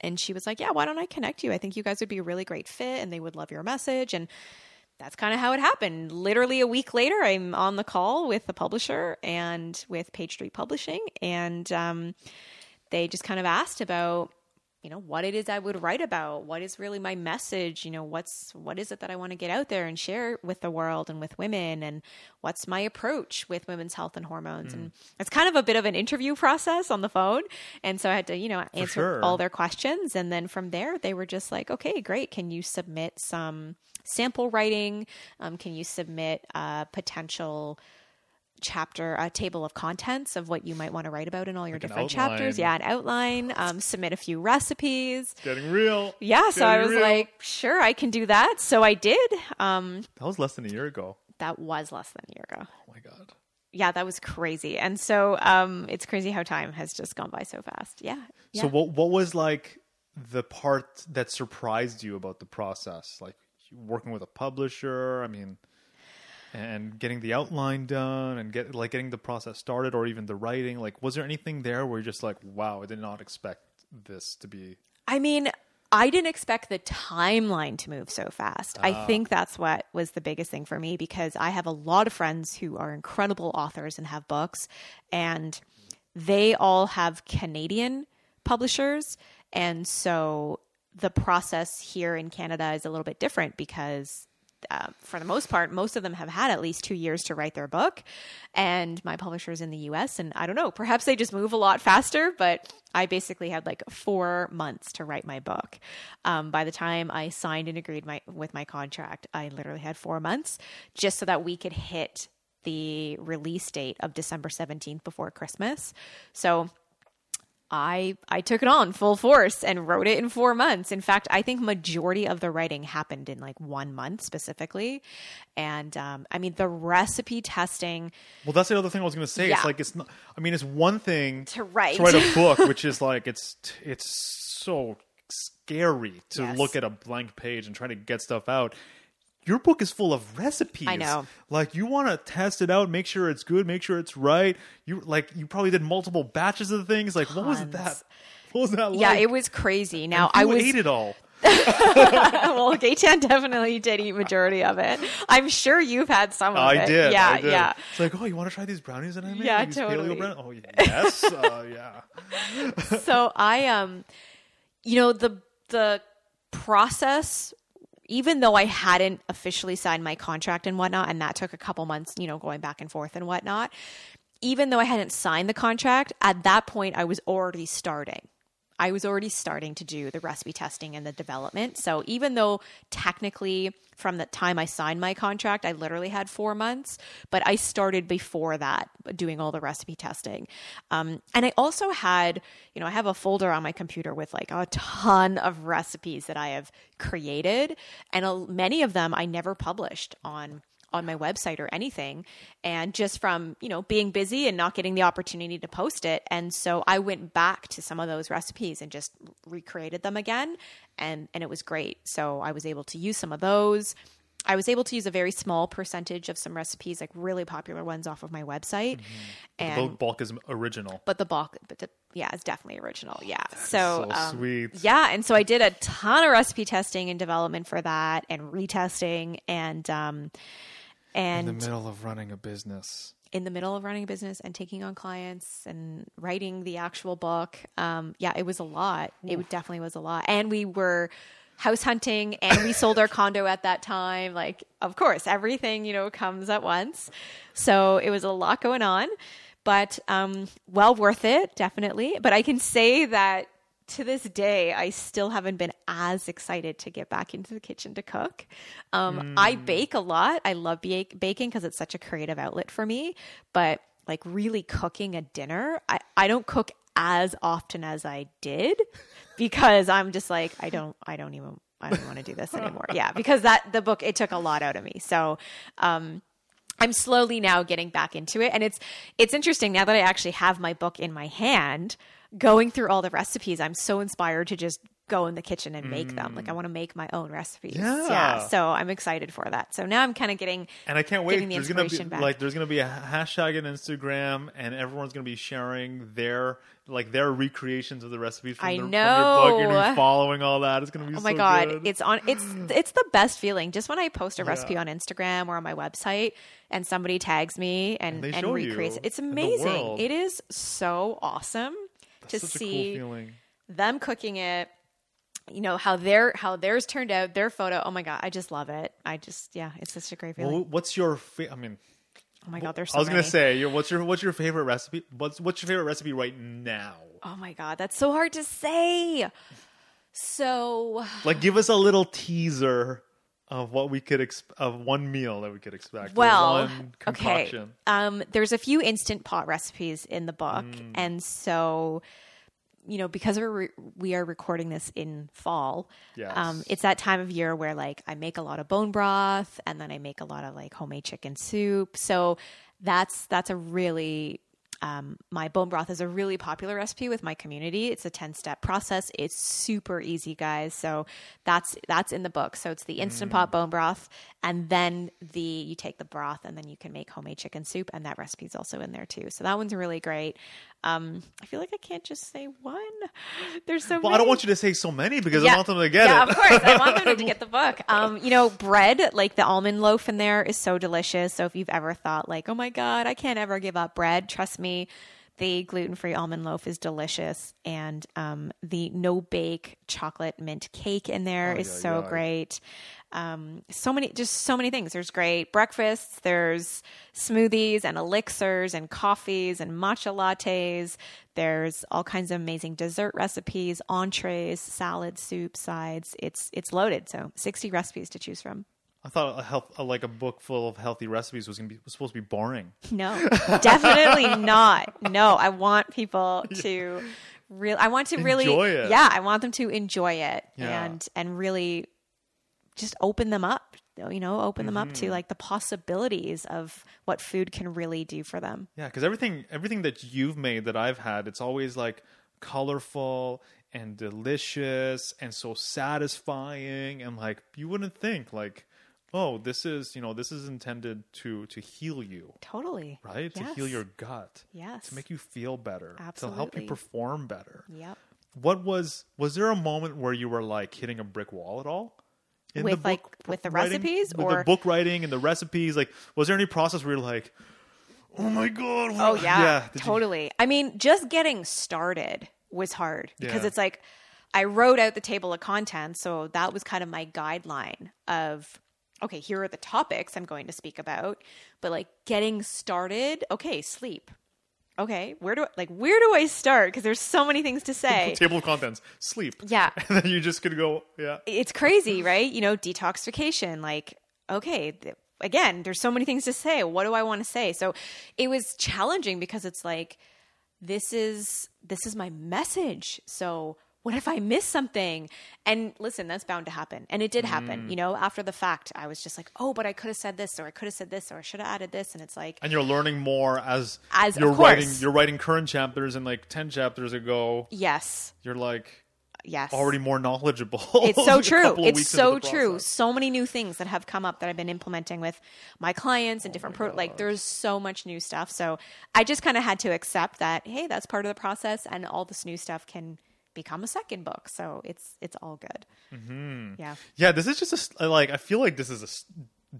and she was like, "Yeah, why don't I connect you? I think you guys would be a really great fit, and they would love your message." And that's kind of how it happened. Literally a week later, I'm on the call with the publisher and with Page Street Publishing, and um, they just kind of asked about you know what it is I would write about, what is really my message, you know what's what is it that I want to get out there and share with the world and with women, and what's my approach with women's health and hormones, and it's kind of a bit of an interview process on the phone, and so I had to you know answer sure. all their questions, and then from there they were just like, okay, great, can you submit some sample writing? Um, can you submit a potential chapter a table of contents of what you might want to write about in all your Like different chapters? yeah an outline um, submit a few recipes. Getting real. Yeah so i was real. like sure i can do that. So i did um, that was less than a year ago. that was less than a year ago. Oh my god. Yeah that was crazy. And so um, it's crazy how time has just gone by so fast. Yeah, yeah. So what what was like the part that surprised you about the process? Like working with a publisher, I mean, and getting the outline done and get like getting the process started or even the writing. Like was there anything there where you're just like, wow, I did not expect this to be I mean, I didn't expect the timeline to move so fast. I ah. think that's what was the biggest thing for me because I have a lot of friends who are incredible authors and have books, and they all have Canadian publishers. And so the process here in Canada is a little bit different because uh, for the most part, most of them have had at least two years to write their book. And my publisher's in the US, and I don't know, perhaps they just move a lot faster, but I basically had like four months to write my book. Um, by the time I signed and agreed my, with my contract, I literally had four months just so that we could hit the release date of December 17th before Christmas. So I I took it on full force and wrote it in 4 months. In fact, I think majority of the writing happened in like 1 month specifically. And um, I mean the recipe testing Well, that's the other thing I was going to say. Yeah. It's like it's not. I mean, it's one thing To write. to write a book, which is like it's it's so scary to Yes. look at a blank page and try to get stuff out. Your book is full of recipes. I know. Like you want to test it out, make sure it's good, make sure it's right. You like you probably did multiple batches of things. Like what was Tons. that? What was that like? yeah, it was crazy. Now I was ate it all. well, Gaetan definitely did eat majority of it. I'm sure you've had some of I it. did. Yeah, I did. yeah. It's like, oh, you want to try these brownies that I made? Yeah, These totally. paleo brown- Oh, yes. uh, yeah. so I um you know the the process even though I hadn't officially signed my contract and whatnot, and that took a couple months, you know, going back and forth and whatnot, even though I hadn't signed the contract, at that point I was already starting. I was already starting to do the recipe testing and the development. So even though technically from the time I signed my contract, I literally had four months, but I started before that doing all the recipe testing. Um, and I also had, you know, I have a folder on my computer with like a ton of recipes that I have created, and a, many of them I never published on on my website or anything and just from you know being busy and not getting the opportunity to post it and so i went back to some of those recipes and just recreated them again and and it was great so i was able to use some of those I was able to use a very small percentage of some recipes, like really popular ones, off of my website, Mm-hmm. the bulk is original. but the bulk, but the, yeah, it's definitely original. Yeah. So, so um, sweet. Yeah. And so I did a ton of recipe testing and development for that and retesting and, um, and In the middle of running a business. in the middle of running a business and taking on clients and writing the actual book. Um, yeah, it was a lot. It definitely was a lot. And we were house hunting and we sold our condo at that time. Like, of course, everything, you know, comes at once. So it was a lot going on, but um, well worth it, definitely. But I can say that to this day, I still haven't been as excited to get back into the kitchen to cook. Um, I bake a lot. I love bake- baking because it's such a creative outlet for me. But like really cooking a dinner, I, I don't cook as often as I did because I'm just like I don't I don't even I don't want to do this anymore. Yeah, because that the book it took a lot out of me. So um I'm slowly now getting back into it and it's it's interesting now that I actually have my book in my hand going through all the recipes I'm so inspired to just go in the kitchen and make them like I mm. want to make my own recipes Yeah. so I'm excited for that so now I'm kind of getting And I can't wait. The There's gonna be back. like there's gonna be a hashtag on Instagram, and everyone's gonna be sharing their like their recreations of the recipes from, I their, from your book. You're know. following all that. It's gonna be Oh my so god, good. it's on it's it's the best feeling. Just when I post a recipe on Instagram or on my website and somebody tags me and they and, recreates it. It's amazing. It is so awesome to Such see cool them cooking it. You know how their how theirs turned out, their photo. Oh my god, I just love it. I just yeah, it's such a great feeling. Well, what's your? Fa- I mean, oh my god, there's so I was gonna say, your, what's your what's your favorite recipe? What's what's your favorite recipe right now? Oh my god, that's so hard to say. So Like, give us a little teaser of what we could ex- of one meal that we could expect. well one okay um there's a few instant pot recipes in the book Mm. and so you know because we're re- we are recording this in fall Yes. um it's that time of year where like i make a lot of bone broth and then i make a lot of like homemade chicken soup so that's that's a really um, my bone broth is a really popular recipe with my community. It's a 10 step process. It's super easy, guys. So that's, that's in the book. So it's the instant pot bone broth. And then the, you take the broth and then you can make homemade chicken soup. And that recipe is also in there too. So that one's really great. Um, I feel like I can't just say one. There's so Well, many. I don't want you to say so many because I want them to get yeah, it. of course. I want them to get the book. Um, you know, bread, like the almond loaf in there is so delicious. So if you've ever thought like, oh my God, I can't ever give up bread, trust me, the gluten-free almond loaf is delicious. And um, the no bake chocolate mint cake in there is Ay, ay, so ay. great. Um, so many, just so many things. There's great breakfasts, there's smoothies and elixirs and coffees and matcha lattes. There's all kinds of amazing dessert recipes, entrees, salads, soup, sides. It's it's loaded. So 60 recipes to choose from. I thought a health, a, like a book full of healthy recipes was gonna be was supposed to be boring. No, definitely not. No, I want people to really. I want to really. Enjoy it. Yeah, I want them to enjoy it Yeah. and and really just open them up. You know, open them up Mm-hmm. to like the possibilities of what food can really do for them. Yeah, because everything everything that you've made that I've had, it's always like colorful and delicious and so satisfying and like you wouldn't think like, oh, this is you know this is intended to to heal you, Totally. right? To heal your gut, Yes. to make you feel better, to help you perform better. Yep. What was was there a moment where you were like hitting a brick wall at all? In With, like, with the writing? recipes, with or- the book writing and the recipes, like was there any process where you're like, oh my god, Oh what- yeah, did you- totally. I mean, just getting started was hard because Yeah. it's like I wrote out the table of contents, so that was kind of my guideline of okay, here are the topics I'm going to speak about, but like getting started, okay, sleep. okay, where do I, like where do I start? Because there's so many things to say. Table of contents, sleep. Yeah. And then you just gonna go, yeah. it's crazy, right? You know, detoxification. Like, okay, th- again, there's so many things to say. What do I want to say? So it was challenging because it's like, this is this is my message. So what if I miss something? And listen, that's bound to happen. And it did happen. Mm. You know, after the fact, I was just like, oh, but I could have said this, or I could have said this, or I should have added this. And it's like, And you're learning more as As- you're writing you're writing current chapters and like ten chapters ago, yes, you're like yes. already more knowledgeable. It's so true. It's so true. So many new things that have come up that I've been implementing with my clients Oh and different pro like there's so much new stuff. So I just kind of had to accept that hey, that's part of the process and all this new stuff can become a second book. So it's it's all good. Mm-hmm. Yeah. Yeah, this is just a s like I feel like this is a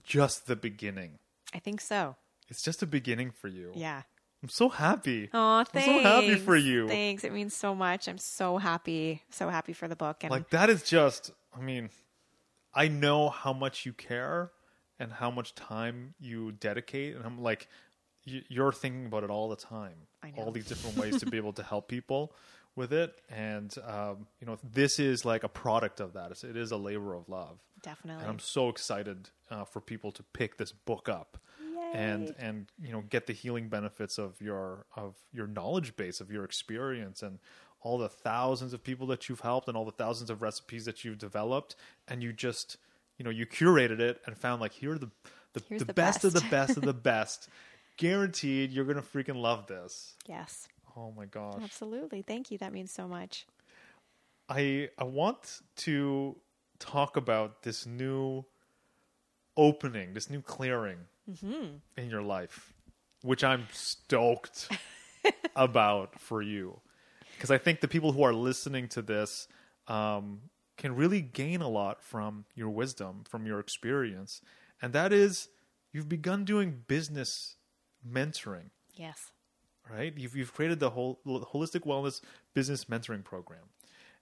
just the beginning. I think so. It's just a beginning for you. Yeah. I'm so happy. Oh, I'm thanks. so happy for you. Thanks. It means so much. I'm so happy. So happy for the book and Like that is just I mean, I know how much you care and how much time you dedicate and I'm like you're thinking about it all the time. I know. All these different ways to be able to help people with it and um, you know this is like a product of that. It's, a labor of love. definitely. and I'm so excited uh, for people to pick this book up and Yay. and you know get the healing benefits of your of your knowledge base of your experience and all the thousands of people that you've helped and all the thousands of recipes that you've developed and you just you know you curated it and found like here are the the, the, the best, of the best. best of the best guaranteed you're gonna freaking love this yes. Oh my gosh Absolutely. Thank you. That means so much. I I want to talk about this new opening, this new clearing in your life, which I'm stoked about for you, because I think the people who are listening to this um, can really gain a lot from your wisdom, from your experience, and that is you've begun doing business mentoring Yes. Right? You've, you've created the whole holistic wellness business mentoring program.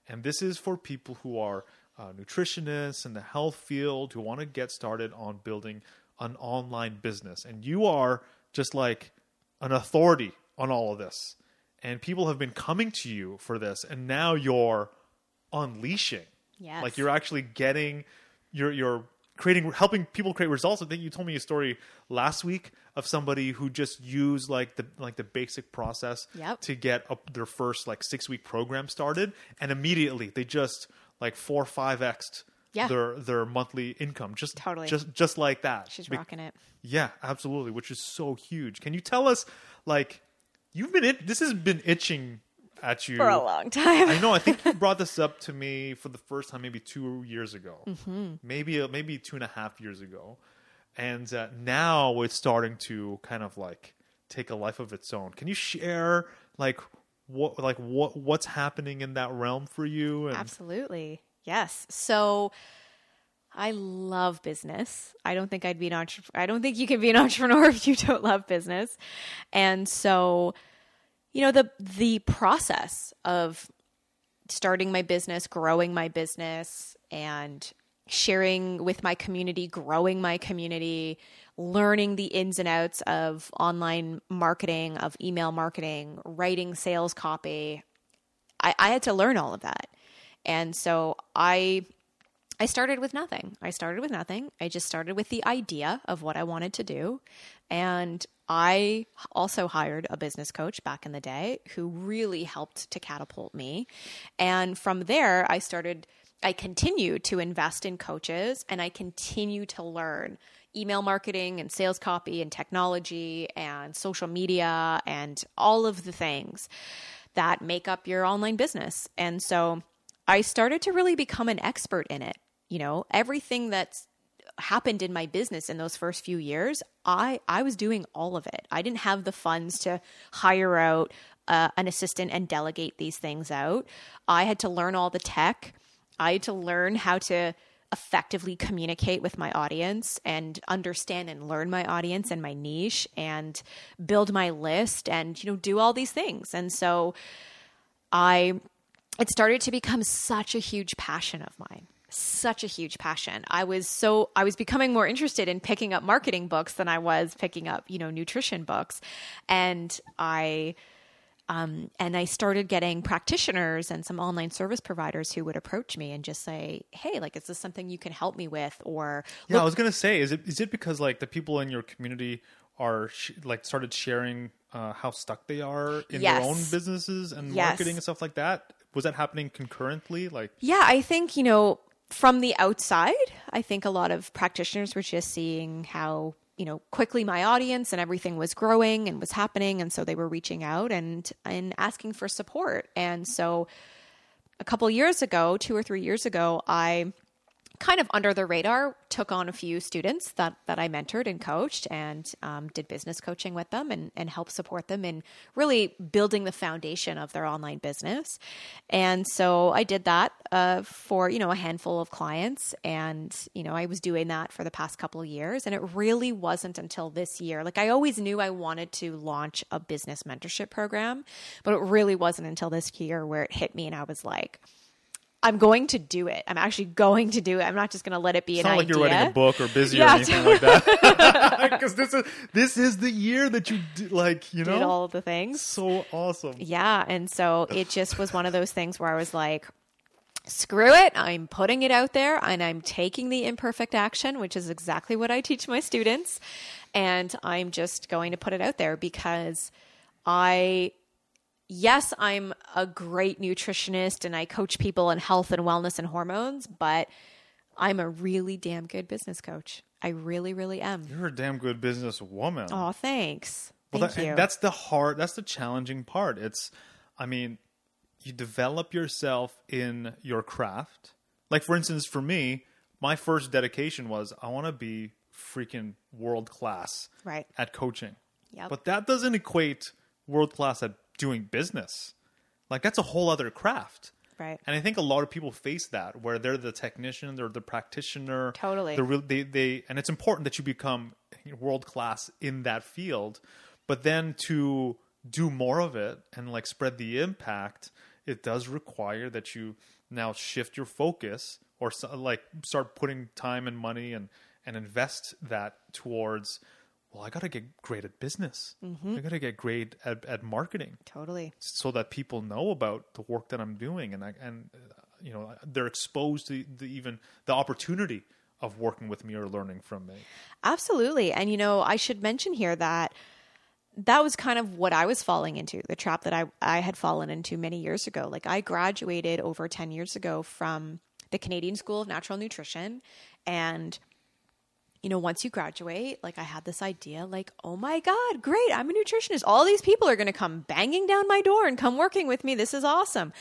And this is for people who are uh, nutritionists in the health field who want to get started on building an online business. And you are just like an authority on all of this. And people have been coming to you for this. And now you're unleashing. Yes. Like you're actually getting, you're, you're creating, helping people create results. I think you told me a story last week of somebody who just used like the, like the basic process Yep. to get up their first like six week program started. And immediately they just like four five X'd Yeah. their, their monthly income. Just, Totally. just, just like that. She's Be- rocking it. yeah, absolutely, which is so huge. Can you tell us, like, you've been it? This has been itching at you For a long time. I know. I think you brought this up to me for the first time, maybe two years ago, Mm-hmm. maybe uh, maybe two and a half years ago, and uh, now it's starting to kind of like take a life of its own. Can you share like what like what what's happening in that realm for you? And Absolutely. Yes. So I love business. I don't think I'd be an entrepreneur. I don't think you can be an entrepreneur if you don't love business. And so, you know, the the process of starting my business, growing my business and sharing with my community, growing my community, learning the ins and outs of online marketing, of email marketing, writing sales copy, I, I had to learn all of that. And so I I started with nothing. I started with nothing. I just started with the idea of what I wanted to do. And I also hired a business coach back in the day who really helped to catapult me. And from there, I started, I continued to invest in coaches and I continue to learn email marketing and sales copy and technology and social media and all of the things that make up your online business. And so I started to really become an expert in it. You know, everything that's happened in my business in those first few years, I I was doing all of it. I didn't have the funds to hire out uh, an assistant and delegate these things out. I had to learn all the tech. I had to learn how to effectively communicate with my audience and understand and learn my audience and my niche and build my list and you know do all these things. And so I it started to become such a huge passion of mine. Such a huge passion. I was so I was becoming more interested in picking up marketing books than I was picking up, you know, nutrition books. And I um, and I started getting practitioners and some online service providers who would approach me and just say, "Hey, like, is this something you can help me with?" Or yeah, I was gonna say, is it is it because like the people in your community are sh- like started sharing uh, how stuck they are in Yes. their own businesses and Yes. marketing and stuff like that? Was that happening concurrently? Like, Yeah, I think, you know, from the outside, I think a lot of practitioners were just seeing how, you know, quickly my audience and everything was growing and was happening and so they were reaching out and and asking for support. And so a couple years ago, 2 or 3 years ago, I kind of under the radar took on a few students that that I mentored and coached and um, did business coaching with them and and helped support them in really building the foundation of their online business. And so I did that uh, for you know a handful of clients, and you know I was doing that for the past couple of years, and it really wasn't until this year. Like I always knew I wanted to launch a business mentorship program, but it really wasn't until this year where it hit me, and I was like. I'm going to do it. I'm actually going to do it. I'm not just going to let it be it's an not like idea. you're writing a book or busy Yeah, or anything like that. Because this is this is the year that you do, like you Did know all of the things. so awesome. Yeah, and so it just was one of those things where I was like, screw it. I'm putting it out there and I'm taking the imperfect action, which is exactly what I teach my students. And I'm just going to put it out there because I yes, I'm a great nutritionist and I coach people in health and wellness and hormones, but I'm a really damn good business coach. I really, really am. You're a damn good businesswoman. Oh, thanks. Well, Thank that- you. that's the hard. That's the challenging part. It's, I mean, you develop yourself in your craft. Like for instance, for me, my first dedication was I want to be freaking world class Right. at coaching. Yep. But that doesn't equate world class at doing business. Like that's a whole other craft. Right. And I think a lot of people face that where they're the technician, they're the practitioner. Totally. They're real, they, they, and it's important that you become world class in that field. But then to do more of it and like spread the impact, it does require that you now shift your focus or so, like start putting time and money and, and invest that towards, well, I got to get great at business. Mm-hmm. I got to get great at, at marketing Totally. so that people know about the work that I'm doing and I, and uh, you know they're exposed to the even the opportunity of working with me or learning from me. Absolutely. And you know, I should mention here that that was kind of what I was falling into, the trap that I, I had fallen into many years ago. Like I graduated over 10 years ago from the Canadian School of Natural Nutrition and you know, once you graduate, like I had this idea, like, oh my God, great, I'm a nutritionist. All these people are going to come banging down my door and come working with me. This is awesome.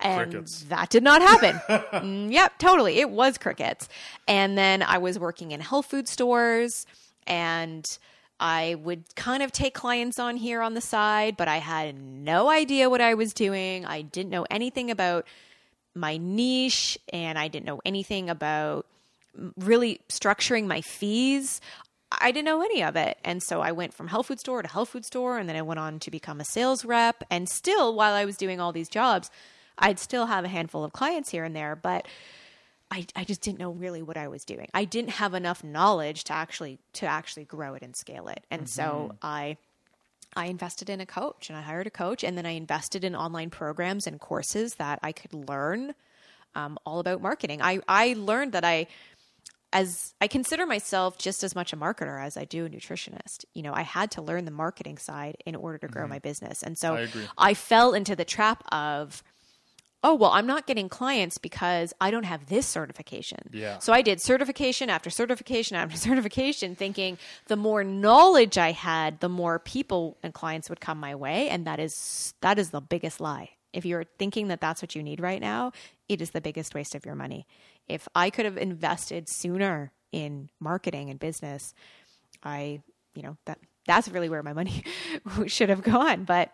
And Crickets. that did not happen. Mm, yep, totally. It was crickets. And then I was working in health food stores and I would kind of take clients on here on the side, but I had no idea what I was doing. I didn't know anything about my niche and I didn't know anything about really structuring my fees. I didn't know any of it. And so I went from health food store to health food store and then I went on to become a sales rep. And still, while I was doing all these jobs, I'd still have a handful of clients here and there, but I, I just didn't know really what I was doing. I didn't have enough knowledge to actually to actually grow it and scale it. And so I I invested in a coach and I hired a coach and then I invested in online programs and courses that I could learn um, all about marketing. I, I learned that I as I consider myself just as much a marketer as I do a nutritionist. You know, I had to learn the marketing side in order to grow mm-hmm. my business. And so I. I fell into the trap of oh well i'm not getting clients because i don't have this certification Yeah. so i did certification after certification after certification thinking the more knowledge i had the more people and clients would come my way and that is that is the biggest lie if you're thinking that that's what you need right now it is the biggest waste of your money if i could have invested sooner in marketing and business i you know that that's really where my money should have gone but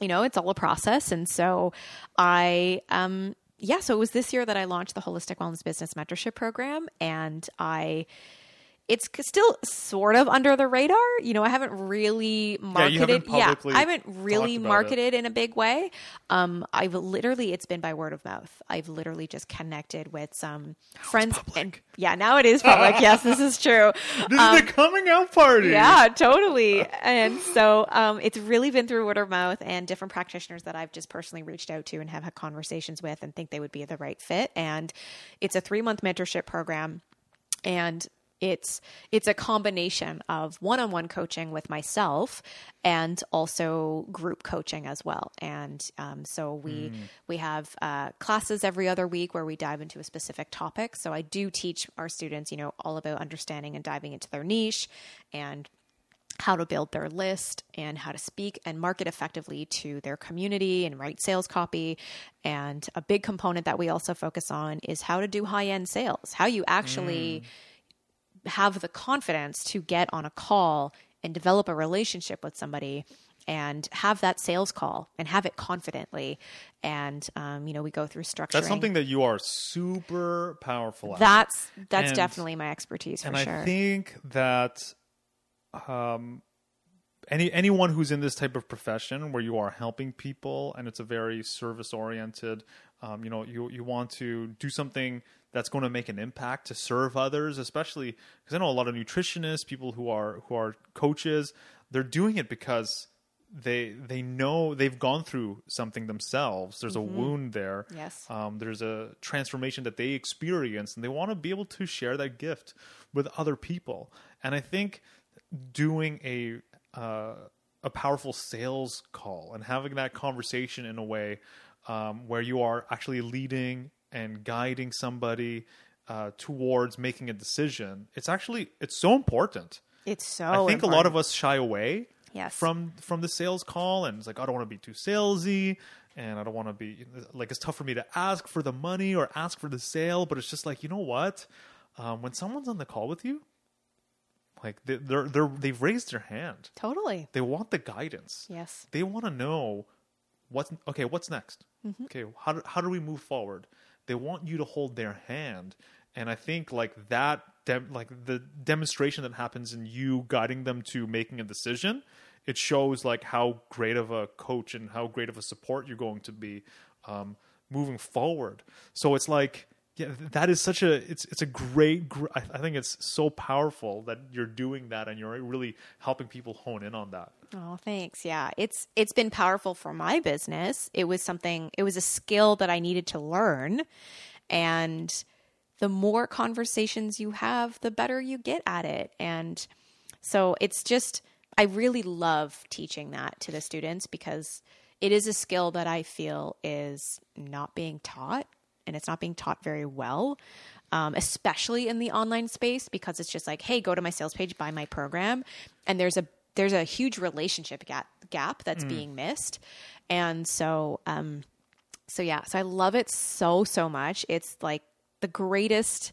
you know, it's all a process. And so I, um, yeah, so it was this year that I launched the Holistic Wellness Business Mentorship Program. And I, it's still sort of under the radar. You know, I haven't really marketed. haven't publicly I haven't really about it. marketed in a big way. Um, I've literally, it's been by word of mouth. I've literally just connected with some friends. And yeah, now it is public. yes, this is true. This is the coming out party. Um, Yeah, totally. And so um, it's really been through word of mouth and different practitioners that I've just personally reached out to and have had conversations with and think they would be the right fit. And it's a three month mentorship program. And it's it's a combination of one-on-one coaching with myself and also group coaching as well. And um, so we we have uh, classes every other week where we dive into a specific topic. So i do teach our students you know all about understanding and diving into their niche and how to build their list and how to speak and market effectively to their community and write sales copy. And a big component that we also focus on is how to do high end sales, how you actually have the confidence to get on a call and develop a relationship with somebody and have that sales call and have it confidently. And, um, you know, we go through structure. That's something that you are super powerful at. that's, that's And- definitely my expertise for and sure. I think that um, any anyone who's in this type of profession where you are helping people and it's a very service oriented, um, you know, you you want to do something that's going to make an impact to serve others, especially because I know a lot of nutritionists, people who are who are coaches, they're doing it because they they know they've gone through something themselves. There's a wound there. Yes. Um, there's a transformation that they experience, and they want to be able to share that gift with other people. And I think doing a uh, a powerful sales call and having that conversation in a way um, where you are actually leading and guiding somebody uh, towards making a decision, it's actually it's so important. it's so I think a lot of us shy away Yes. from from the sales call and it's like I don't want to be too salesy and I don't want to be like it's tough for me to ask for the money or ask for the sale but it's just like you know what um, when someone's on the call with you like they, they're they're they've raised their hand Totally. they want the guidance Yes. they want to know what's okay what's next Mm-hmm. okay how do, how do we move forward they want you to hold their hand. And i think like that dem- like the demonstration that happens in you guiding them to making a decision it shows like how great of a coach and how great of a support you're going to be um, moving forward. So it's like yeah that is such a it's it's a great gr- I, I think it's so powerful that you're doing that and you're really helping people hone in on that Oh, thanks. Yeah. It's it's been powerful for my business. It was something it was a skill that I needed to learn and the more conversations you have, the better you get at it. And so it's just I really love teaching that to the students because it is a skill that I feel is not being taught and it's not being taught very well. Um, especially in the online space because it's just like, hey, go to my sales page, buy my program, and there's a there's a huge relationship gap gap that's being missed, and so um, so yeah, so I love it so so much. It's like the greatest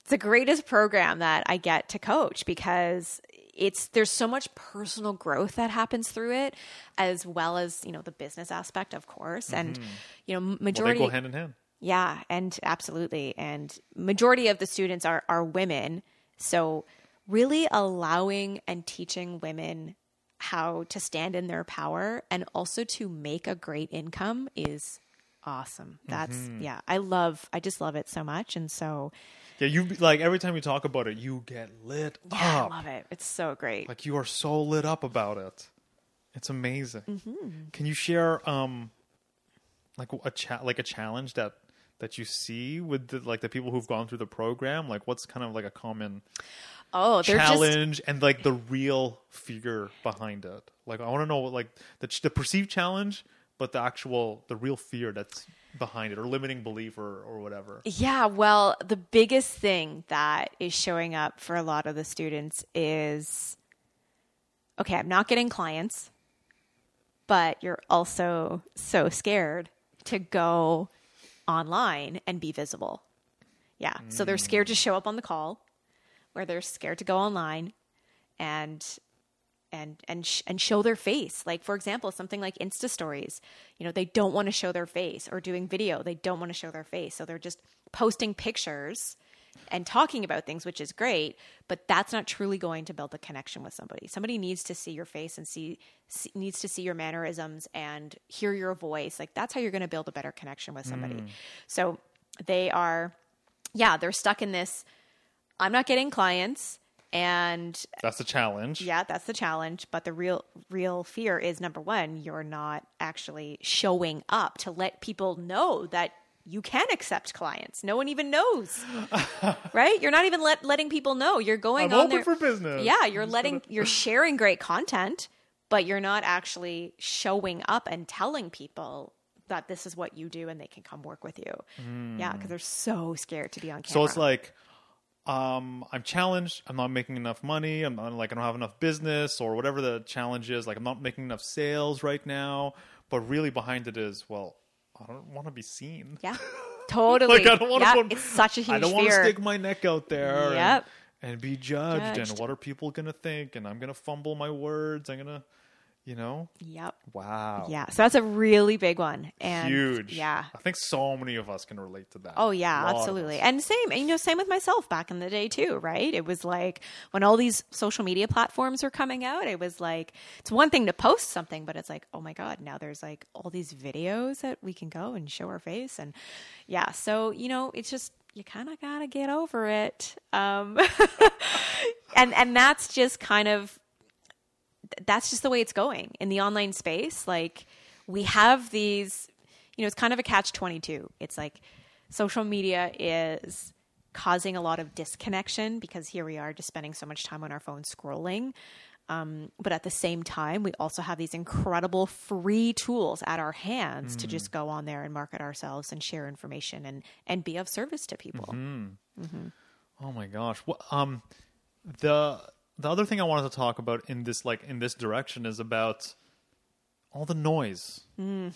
it's the greatest program that I get to coach because it's there's so much personal growth that happens through it as well as, you know, the business aspect of course. And you know well majority they go hand in hand yeah, and absolutely. And majority of the students are are women. So really allowing and teaching women how to stand in their power and also to make a great income is awesome. That's Mm-hmm. yeah, I love I just love it so much and so Yeah, you like every time you talk about it, you get lit yeah, up. I love it. It's so great. Like you are so lit up about it. It's amazing. Mm-hmm. Can you share um like a cha- like a challenge that that you see with the, like the people who've gone through the program? Like what's kind of like a common oh, they're just challenge and like the real fear behind it? Like I want to know like the the perceived challenge, but the actual the real fear that's behind it or limiting belief or or whatever. Yeah, well, the biggest thing that is showing up for a lot of the students is okay, I'm not getting clients, but you're also so scared to go online and be visible. Yeah, so they're mm. scared to show up on the call, or they're scared to go online and and and sh- and show their face. Like for example, something like Insta stories. You know, they don't want to show their face or doing video, they don't want to show their face. So they're just posting pictures and talking about things, which is great, but that's not truly going to build a connection with somebody. Somebody needs to see your face and see, see needs to see your mannerisms and hear your voice. Like that's how you're going to build a better connection with somebody. Mm. So they are yeah, they're stuck in this I'm not getting clients and That's a challenge. yeah, that's the challenge. But the real real fear is number one, you're not actually showing up to let people know that you can accept clients. No one even knows, right? You're not even let, letting people know you're going I'm on there. for business. Yeah, you're letting you're sharing great content, but you're not actually showing up and telling people that this is what you do and they can come work with you. Yeah, because they're so scared to be on camera. So it's like, um, I'm challenged. I'm not making enough money. I'm not, like I don't have enough business or whatever the challenge is. Like I'm not making enough sales right now. But really behind it is, well, I don't want to be seen. yeah, totally. Like I don't want yeah, to. Put, it's such a huge I don't want to stick my neck out there. Yep. And, and be judged, Judged. And what are people gonna think? And I'm gonna fumble my words. I'm gonna, you know. Yep. Wow. Yeah. So that's a really big one. And Huge. Yeah. I think so many of us can relate to that. Oh yeah, absolutely. And same, and, you know, same with myself back in the day too, right? It was like when all these social media platforms were coming out, it was like it's one thing to post something, but it's like, oh my god, now there's like all these videos that we can go and show our face and yeah, so, you know, it's just you kind of got to get over it. Um and and that's just kind of that's just the way it's going in the online space. Like we have these, you know, it's kind of a catch 22. It's like social media is causing a lot of disconnection because here we are just spending so much time on our phone scrolling. Um, but at the same time, we also have these incredible free tools at our hands to just go on there and market ourselves and share information and, and be of service to people. Oh my gosh. Well, um, the the other thing I wanted to talk about in this like in this direction is about all the noise. Mm.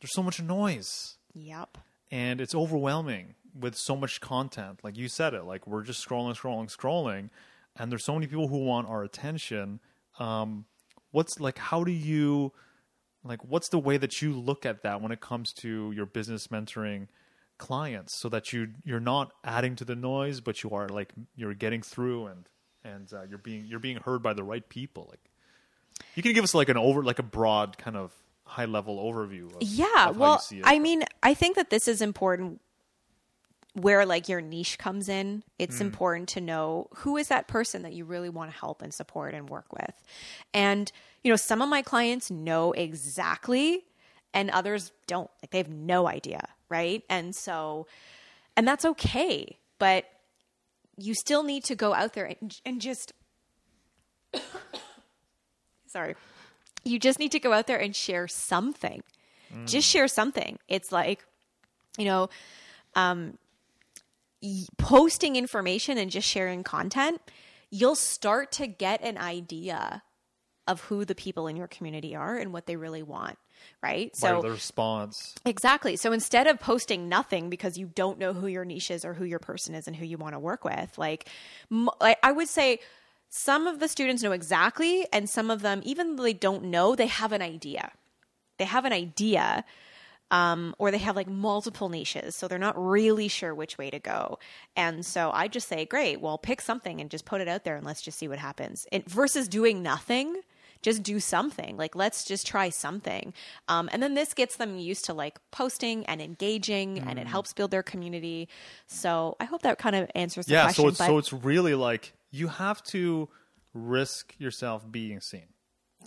There's so much noise, Yep. and it's overwhelming with so much content. Like you said it, like we're just scrolling, scrolling, scrolling, and there's so many people who want our attention. Um, what's like? How do you like? What's the way that you look at that when it comes to your business mentoring? clients so that you you're not adding to the noise but you are like you're getting through and and uh, you're being you're being heard by the right people like you can give us like an over like a broad kind of high level overview of, Yeah, of well. I mean, I think that this is important where like your niche comes in. It's important to know who is that person that you really want to help and support and work with. And, you know, some of my clients know exactly and others don't. Like they have no idea, right? And so and that's okay, but you still need to go out there and, and just sorry. You just need to go out there and share something. Just share something. It's like you know um posting information and just sharing content you'll start to get an idea of who the people in your community are and what they really want right by so the response Exactly. So instead of posting nothing because you don't know who your niche is or who your person is and who you want to work with, like, m- like I would say some of the students know exactly, and some of them, even though they don't know, they have an idea. They have an idea, um, or they have like multiple niches, so they're not really sure which way to go. And so I just say, great, well, pick something and just put it out there, and let's just see what happens. And versus doing nothing just do something like let's just try something um, and then this gets them used to like posting and engaging and Mm. it helps build their community so i hope that kind of answers the yeah question so it's but so it's really like you have to risk yourself being seen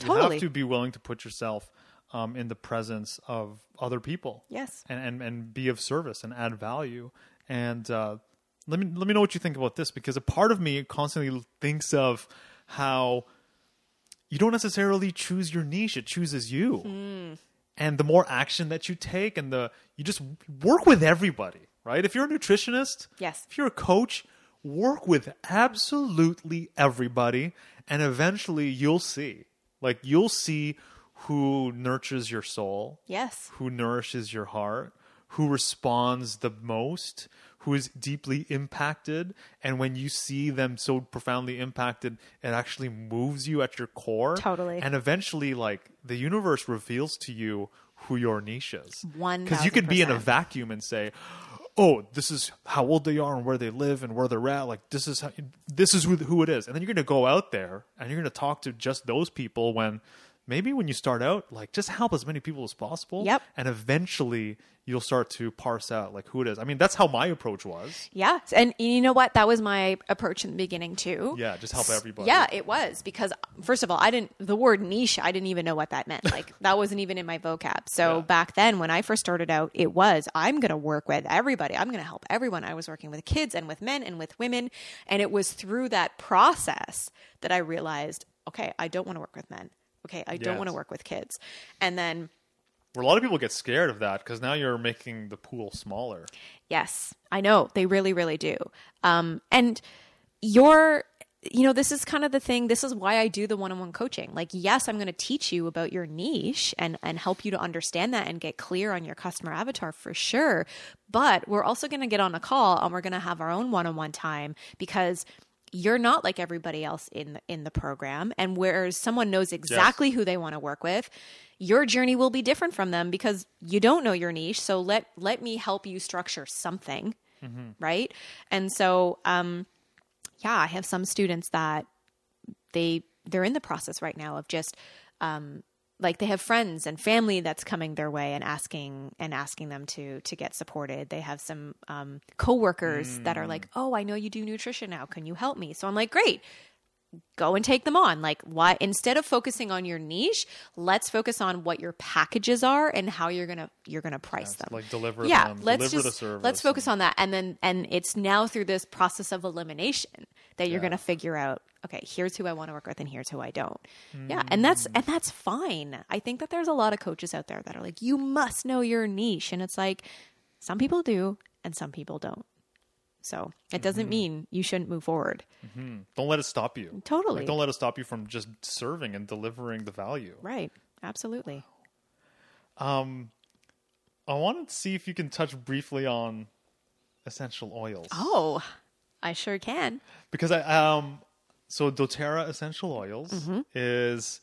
you Totally. have to be willing to put yourself um, in the presence of other people yes and, and and be of service and add value. And uh, let me let me know what you think about this because a part of me constantly thinks of how you don't necessarily choose your niche; it chooses you. Hmm. And the more action that you take, and the you just work with everybody, right? If you're a nutritionist, Yes. If you're a coach, work with absolutely everybody, and eventually you'll see, like you'll see who nurtures your soul, yes who nourishes your heart, who responds the most, who is deeply impacted. And when you see them so profoundly impacted, it actually moves you at your core. Totally. And eventually, like, the universe reveals to you who your niche is. One. Because you could be in a vacuum and say, oh, this is how old they are and where they live and where they're at. Like this is how, this is who, who it is. And then you're going to go out there and you're going to talk to just those people when maybe when you start out, like just help as many people as possible. Yep. And eventually you'll start to parse out like who it is. I mean, that's how my approach was. Yeah. And you know what? That was my approach in the beginning too. Yeah, just help everybody. Yeah, it was because first of all, I didn't the word niche, I didn't even know what that meant. Like that wasn't even in my vocab. So Yeah. back then when I first started out, it was I'm going to work with everybody. I'm going to help everyone. I was working with kids and with men and with women, and it was through that process that I realized, okay, I don't want to work with men. Okay, I don't want to work with kids. And then Where a lot of people get scared of that because now you're making the pool smaller. Yes, I know. They really, really do. Um, and your, you know, this is kind of the thing. This is why I do the one on one coaching. Like, yes, I'm going to teach you about your niche and, and help you to understand that and get clear on your customer avatar for sure. But we're also going to get on a call and we're going to have our own one on one time because you're not like everybody else in the, in the program and whereas someone knows exactly who they want to work with your journey will be different from them because you don't know your niche. So let let me help you structure something right? And so um yeah i have some students that they they're in the process right now of just um like they have friends and family that's coming their way and asking and asking them to to get supported. They have some um coworkers that are like oh i know you do nutrition now. Can you help me? So i'm like great go and take them on like why instead of focusing on your niche let's focus on what your packages are and how you're gonna you're gonna price them Like deliver yeah them, let's deliver just the service. let's focus on that and then and it's now through this process of elimination that you're Yeah. going to figure out okay here's who i want to work with and here's who i don't yeah and that's Mm. and that's fine i think that there's a lot of coaches out there that are like you must know your niche and it's like some people do and some people don't so it doesn't Mm-hmm. mean you shouldn't move forward Don't let it stop you. Totally. Like, don't let it stop you from just serving and delivering the value. right absolutely Um, I wanted to see if you can touch briefly on essential oils. oh i sure can because I um so doTERRA essential oils Mm-hmm. is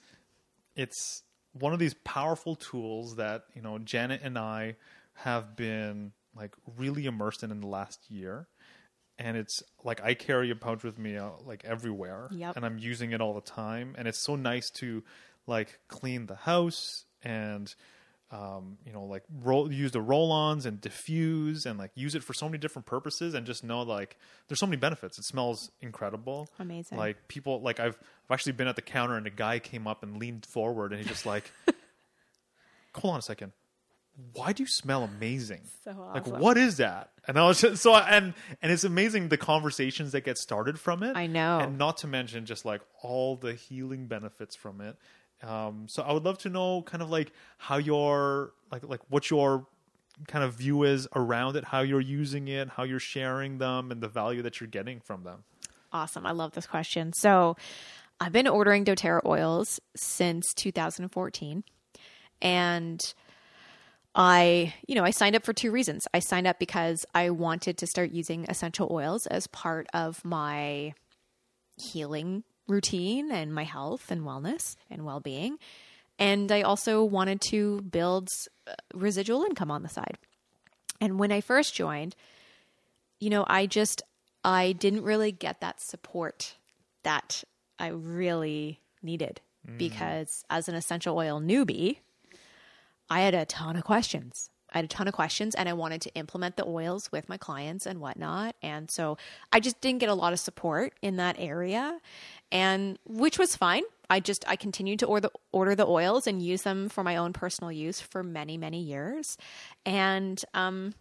it's one of these powerful tools that you know Janet and I have been like really immersed in in the last year and it's like I carry a pouch with me uh, like everywhere Yep. and I'm using it all the time and it's so nice to like clean the house and um, you know, like roll use the roll-ons and diffuse and like use it for so many different purposes and just know like there's so many benefits. It smells incredible. Amazing. Like people like I've I've actually been at the counter and a guy came up and leaned forward and he's just like Hold on a second. Why do you smell amazing? So Like what is that? And I was just so and and it's amazing the conversations that get started from it. I know. And not to mention just like all the healing benefits from it. Um, so I would love to know kind of like how your like like what your kind of view is around it, how you're using it, how you're sharing them, and the value that you're getting from them. Awesome. I love this question. So, I've been ordering doTERRA oils since 2014. And I, you know, I signed up for two reasons. I signed up because I wanted to start using essential oils as part of my healing routine and my health and wellness and well being. And I also wanted to build uh, residual income on the side. And when I first joined, you know, I just I didn't really get that support that I really needed because as an essential oil newbie, I had a ton of questions. I had a ton of questions and I wanted to implement the oils with my clients and whatnot. And so I just didn't get a lot of support in that area. And which was fine. I just I continued to order order the oils and use them for my own personal use for many, many years. And um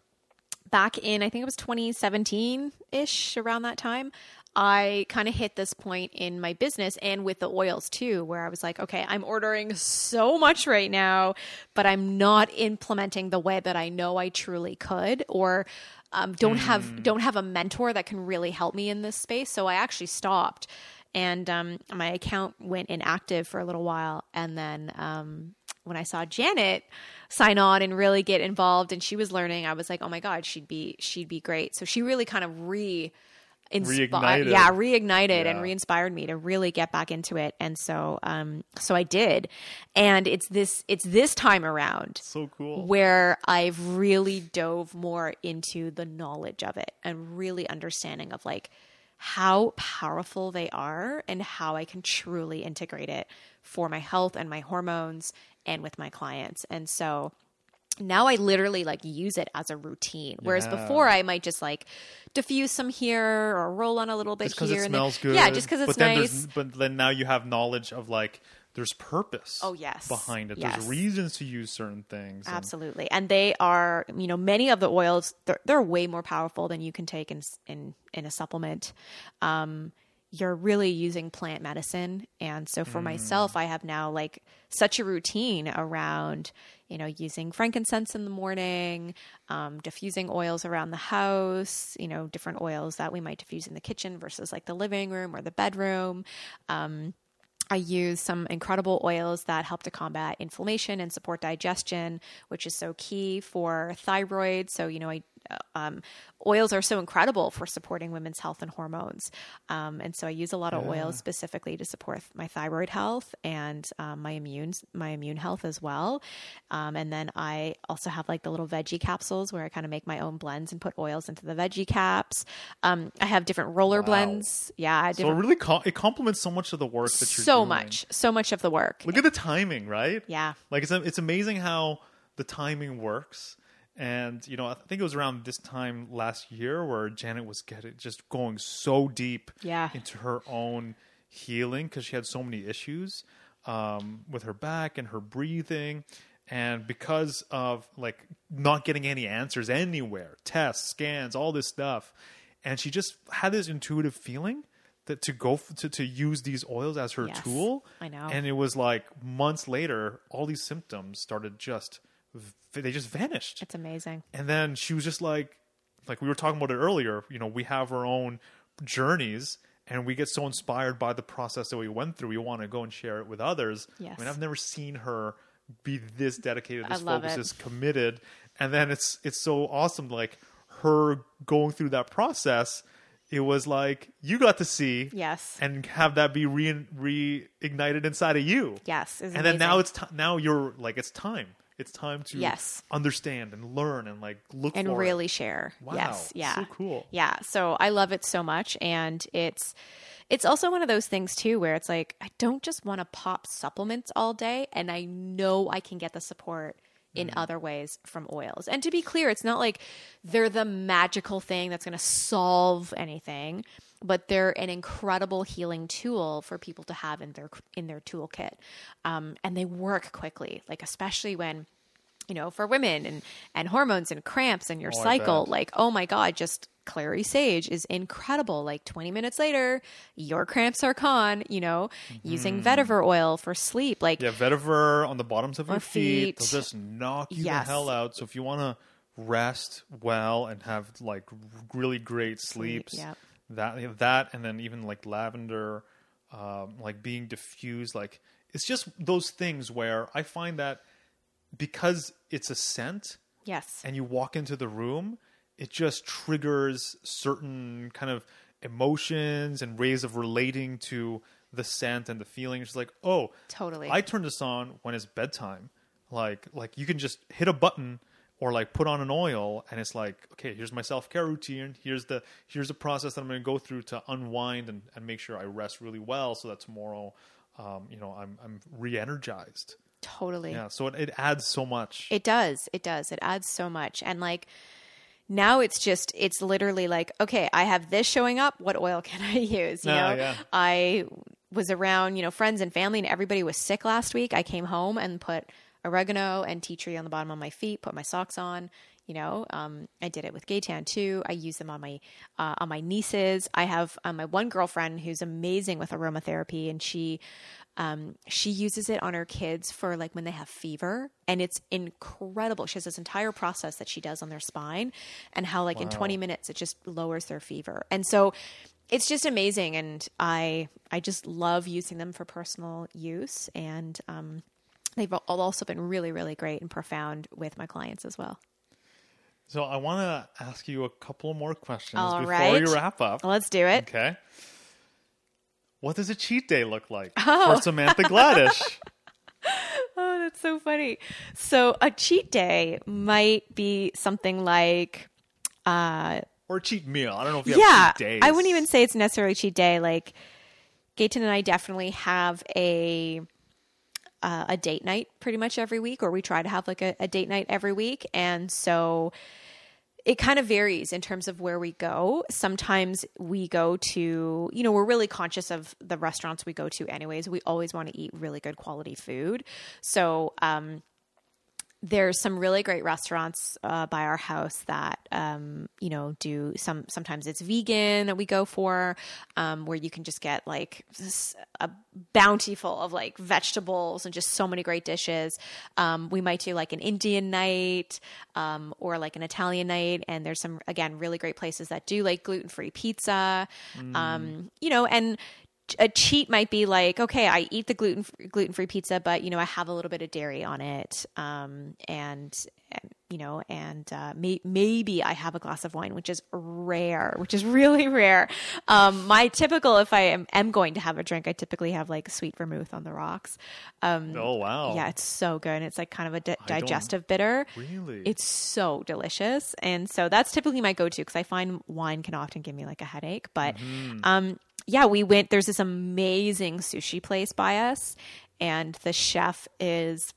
back in I think it was 2017 ish around that time, I kind of hit this point in my business and with the oils too, where I was like, okay, I'm ordering so much right now, but I'm not implementing the way that I know I truly could, or um, don't have don't have a mentor that can really help me in this space. So I actually stopped, and um, my account went inactive for a little while, and then. Um, when I saw Janet sign on and really get involved and she was learning, I was like, oh my God, she'd be she'd be great. So she really kind of re inspi- Reignited. yeah reignited and re-inspired me to really get back into it and so um so i did and it's this it's this time around So cool. where I've really dove more into the knowledge of it and really understanding of like how powerful they are and how I can truly integrate it for my health and my hormones and with my clients. And so now I literally like use it as a routine. Whereas Yeah. before I might just like diffuse some here or roll on a little bit Just here it and then- good. Yeah, just because it's but then nice. But then now you have knowledge of like there's purpose. Oh, yes. behind it. Yes. There's reasons to use certain things. and- Absolutely. And they are, you know, many of the oils, they're, they're way more powerful than you can take in, in, in a supplement. Um, you're really using plant medicine. And so for myself, I have now like such a routine around, you know, using frankincense in the morning, um, diffusing oils around the house, you know, different oils that we might diffuse in the kitchen versus like the living room or the bedroom. Um, I use some incredible oils that help to combat inflammation and support digestion, which is so key for thyroid. So, you know, I, um, oils are so incredible for supporting women's health and hormones. Um, and so I use a lot of oils specifically to support my thyroid health and um, my immune my immune health as well. Um, and then I also have like the little veggie capsules where I kind of make my own blends and put oils into the veggie caps. Um, I have different roller blends. Yeah, So it really com- it complements so much of the work that you're so doing. much, so much of the work. Look at the timing, right? Yeah. Like it's it's amazing how the timing works. And you know, I think it was around this time last year where Janet was getting just going so deep Yeah. into her own healing because she had so many issues um, with her back and her breathing. And because of like not getting any answers anywhere, tests, scans, all this stuff, and she just had this intuitive feeling that to go f- to to use these oils as her Yes, tool. I know. And it was like months later, all these symptoms started just they just vanished. It's amazing. And then she was just like, like we were talking about it earlier. You know, we have our own journeys, and we get so inspired by the process that we went through. We want to go and share it with others. Yes. I mean, I've never seen her be this dedicated, this focused, this committed. And then it's it's so awesome, like her going through that process. It was like you got to see, Yes. and have that be re reignited inside of you. Yes. And then now it's ti now you're like it's time. It's time to Yes. understand and learn and like look and for it. really share. Wow, Yes. Yeah. so cool. Yeah. So I love it so much. And it's it's also one of those things too where it's like I don't just want to pop supplements all day and I know I can get the support in Mm. other ways from oils. And to be clear, it's not like they're the magical thing that's going to solve anything, but they're an incredible healing tool for people to have in their in their toolkit. Um, and they work quickly, like especially when you know, for women and and hormones and cramps and your Oh, cycle, like oh my god, just Clary Sage is incredible. Like 20 minutes later, your cramps are gone, you know, using vetiver oil for sleep. Like Mm-hmm. Yeah, vetiver on the bottoms of your feet. feet. They'll just knock you Yes. the hell out. So if you want to rest well and have like really great sleeps, yep. That that and then even like lavender, um, like being diffused, like it's just those things where I find that because it's a scent yes. and you walk into the room, it just triggers certain kind of emotions and ways of relating to the scent and the feeling. It's like, oh, Totally. I turn this on when it's bedtime. Like, like you can just hit a button or like put on an oil, and it's like, okay, here's my self care routine. Here's the here's the process that I'm going to go through to unwind and, and make sure I rest really well, so that tomorrow, um, you know, I'm I'm re-energized. Totally. Yeah, so it, it adds so much. It does. It does. It adds so much. And like now it's just it's literally like, okay, I have this showing up. What oil can I use? You Ah, know? yeah. I was around, you know, friends and family and everybody was sick last week. I came home and put oregano and tea tree on the bottom of my feet, put my socks on. You know, um, I did it with Gaytan too. I use them on my uh, on my nieces. I have um, my one girlfriend who's amazing with aromatherapy, and she um, she uses it on her kids for like when they have fever, and it's incredible. She has this entire process that she does on their spine, and how like in 20 minutes it just lowers their fever. And so it's just amazing, and I I just love using them for personal use, and um, they've al- also been really really great and profound with my clients as well. So I want to ask you a couple more questions All before right. we wrap up. Let's do it. Okay. What does a cheat day look like Oh. for Samantha Gladish? Oh, that's so funny. So a cheat day might be something like uh, or a cheat meal? I don't know if you yeah, have cheat days. I wouldn't even say it's necessarily cheat day. Like Gaten and I definitely have a uh, a date night pretty much every week, or we try to have like a, a date night every week, and so it kind of varies in terms of where we go. Sometimes we go to, you know, we're really conscious of the restaurants we go to anyways. We always want to eat really good quality food. So, um, there's some really great restaurants uh, by our house that um, you know do some sometimes it's vegan that we go for um, where you can just get like this, a bountiful of like vegetables and just so many great dishes. Um, we might do like an indian night um, or like an italian night and there's some again really great places that do like gluten-free pizza. Um, you know and a cheat might be like, okay, I eat the gluten gluten free pizza, but you know I have a little bit of dairy on it, um, and, and you know, and uh, may, maybe I have a glass of wine, which is rare, which is really rare. Um, my typical, if I am, am going to have a drink, I typically have like sweet vermouth on the rocks. Um, Oh wow. yeah, it's so good. It's like kind of a di- digestive bitter. Really? It's so delicious. And so that's typically my go to because I find wine can often give me like a headache. But Mm-hmm. um, yeah, we went, there's this amazing sushi place by us, and the chef is.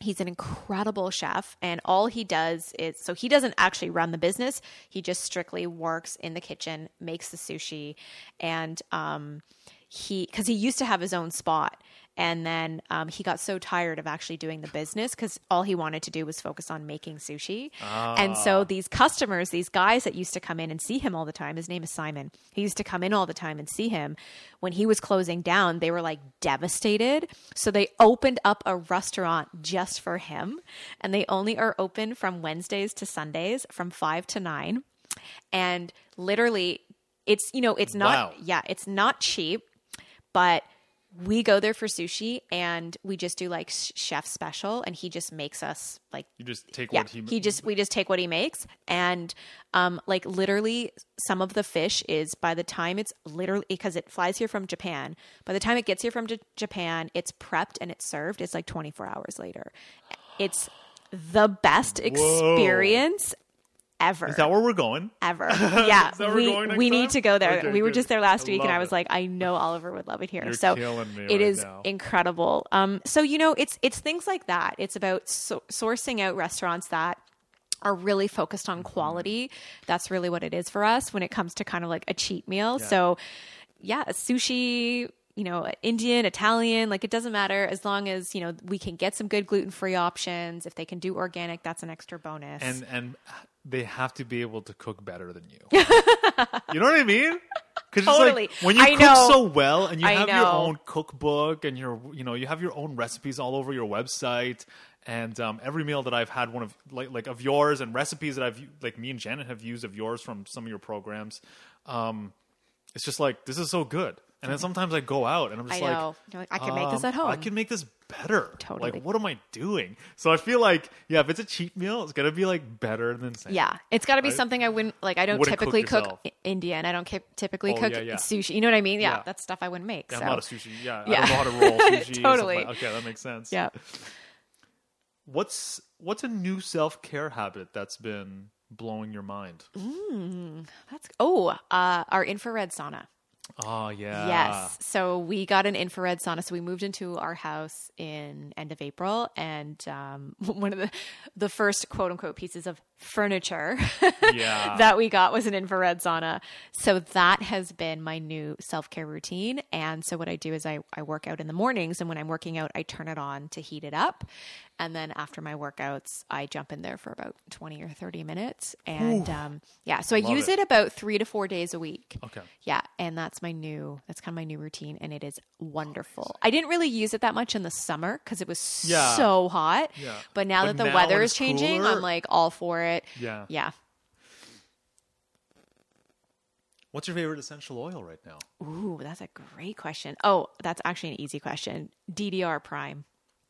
He's an incredible chef, and all he does is so he doesn't actually run the business. He just strictly works in the kitchen, makes the sushi, and um, he because he used to have his own spot and then um, he got so tired of actually doing the business because all he wanted to do was focus on making sushi. And so these customers these guys that used to come in and see him all the time his name is simon. He used to come in all the time and see him. When he was closing down they were like devastated. So they opened up a restaurant just for him. And they only are open from wednesdays to sundays from 5 to 9 and literally it's you know it's not Wow. yeah it's not cheap but we go there for sushi and we just do like chef special and he just makes us like You just take yeah what he, he just we just take what he makes and um like literally some of the fish is by the time it's literally because it flies here from japan by the time it gets here from J- japan it's prepped and it's served it's like 24 hours later. It's the best experience ever Is that where we're going? ever. Yeah, Is that where we're we we need to go there. Okay, we were good. just there last I week, and I was like, I know Oliver would love it here. You're so it right is now. incredible. Um, so you know, it's it's things like that. It's about so- sourcing out restaurants that are really focused Mm-hmm. on quality. That's really what it is for us when it comes to kind of like a cheat meal. So yeah, a sushi. You know, Indian, Italian, like it doesn't matter as long as, you know, we can get some good gluten free options. If they can do organic, that's an extra bonus. And and they have to be able to cook better than you. you know what I mean? Because Totally. like when you I cook know. so well and you I have your own cookbook and your you know you have your own recipes all over your website and um, every meal that I've had one of like like of yours and recipes that I've like me and Janet have used of yours from some of your programs, um, it's just like this is so good. And then sometimes I go out and I'm just I like, know. You're like, I can make this um, at home. I can make this better. Totally. Like, what am I doing? So I feel like, yeah, if it's a cheat meal, it's gonna be like better than saying. Yeah, it's got to be Right? something I wouldn't like. I don't Wouldn't cook typically cook, yourself. Indian. I don't ki- typically Oh, cook yeah, yeah. sushi. You know what I mean? Yeah, Yeah. that's stuff I wouldn't make. I'm so. not a sushi. Yeah, Yeah. I don't know how to roll sushi. and stuff Totally. like- okay, that makes sense. yeah. What's what's a new self care habit that's been blowing your mind? That's oh, uh, our infrared sauna. Oh yeah. Yes. So we got an infrared sauna. So we moved into our house in end of April, and um, one of the the first quote unquote pieces of furniture Yeah. that we got was an infrared sauna. So that has been my new self care routine. And so what I do is I I work out in the mornings, and when I'm working out, I turn it on to heat it up, and then after my workouts, I jump in there for about twenty or thirty minutes, and um, yeah. So I Love use it. it about three to four days a week. Okay. Yeah, and that's my new that's kind of my new routine and it is wonderful. I didn't really use it that much in the summer cuz it was Yeah. so hot. Yeah. But now But that the now weather is changing, cooler- I'm like all for it. Yeah. Yeah. What's your favorite essential oil right now? Ooh, that's a great question. Oh, that's actually an easy question. DDR Prime.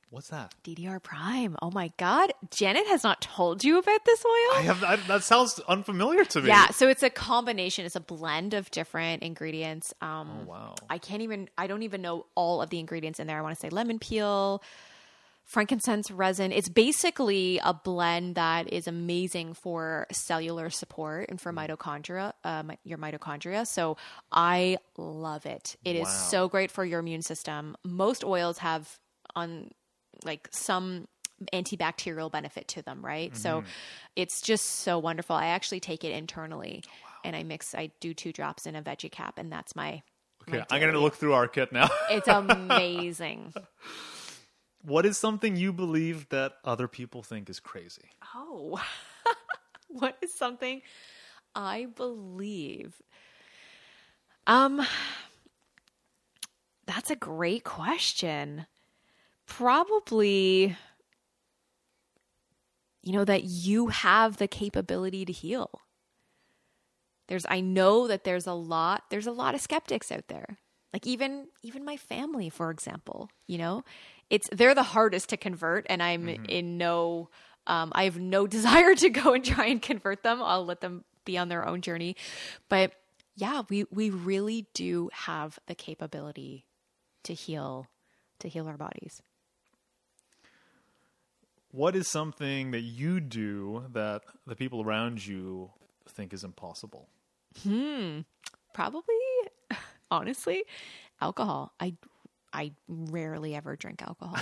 What's that? DDR Prime. Oh my God. Janet has not told you about this oil? I have I, that sounds unfamiliar to me. Yeah, so it's a combination. It's a blend of different ingredients. Um, Oh, wow. I can't even. I don't even know all of the ingredients in there. I want to say lemon peel, frankincense resin. It's basically a blend that is amazing for cellular support and for mitochondria, uh, mi- your mitochondria. So I love it. It is Wow. so great for your immune system. Most oils have on like some antibacterial benefit to them, right? So Mm-hmm. it's just so wonderful. I actually take it internally and I mix I do two drops in a veggie cap and that's my Okay, my I'm gonna look through our kit now. It's amazing. What is something you believe that other people think is crazy? oh. what is something I believe? Um That's a great question. Probably you know that you have the capability to heal. There's I know that there's a lot there's a lot of skeptics out there. Like even even my family for example, you know, it's they're the hardest to convert and I'm in no um I have no desire to go and try and convert them. I'll let them be on their own journey. But yeah, we we really do have the capability to heal to heal our bodies. What is something that you do that the people around you think is impossible? Hmm. Probably honestly, alcohol. I I rarely ever drink alcohol.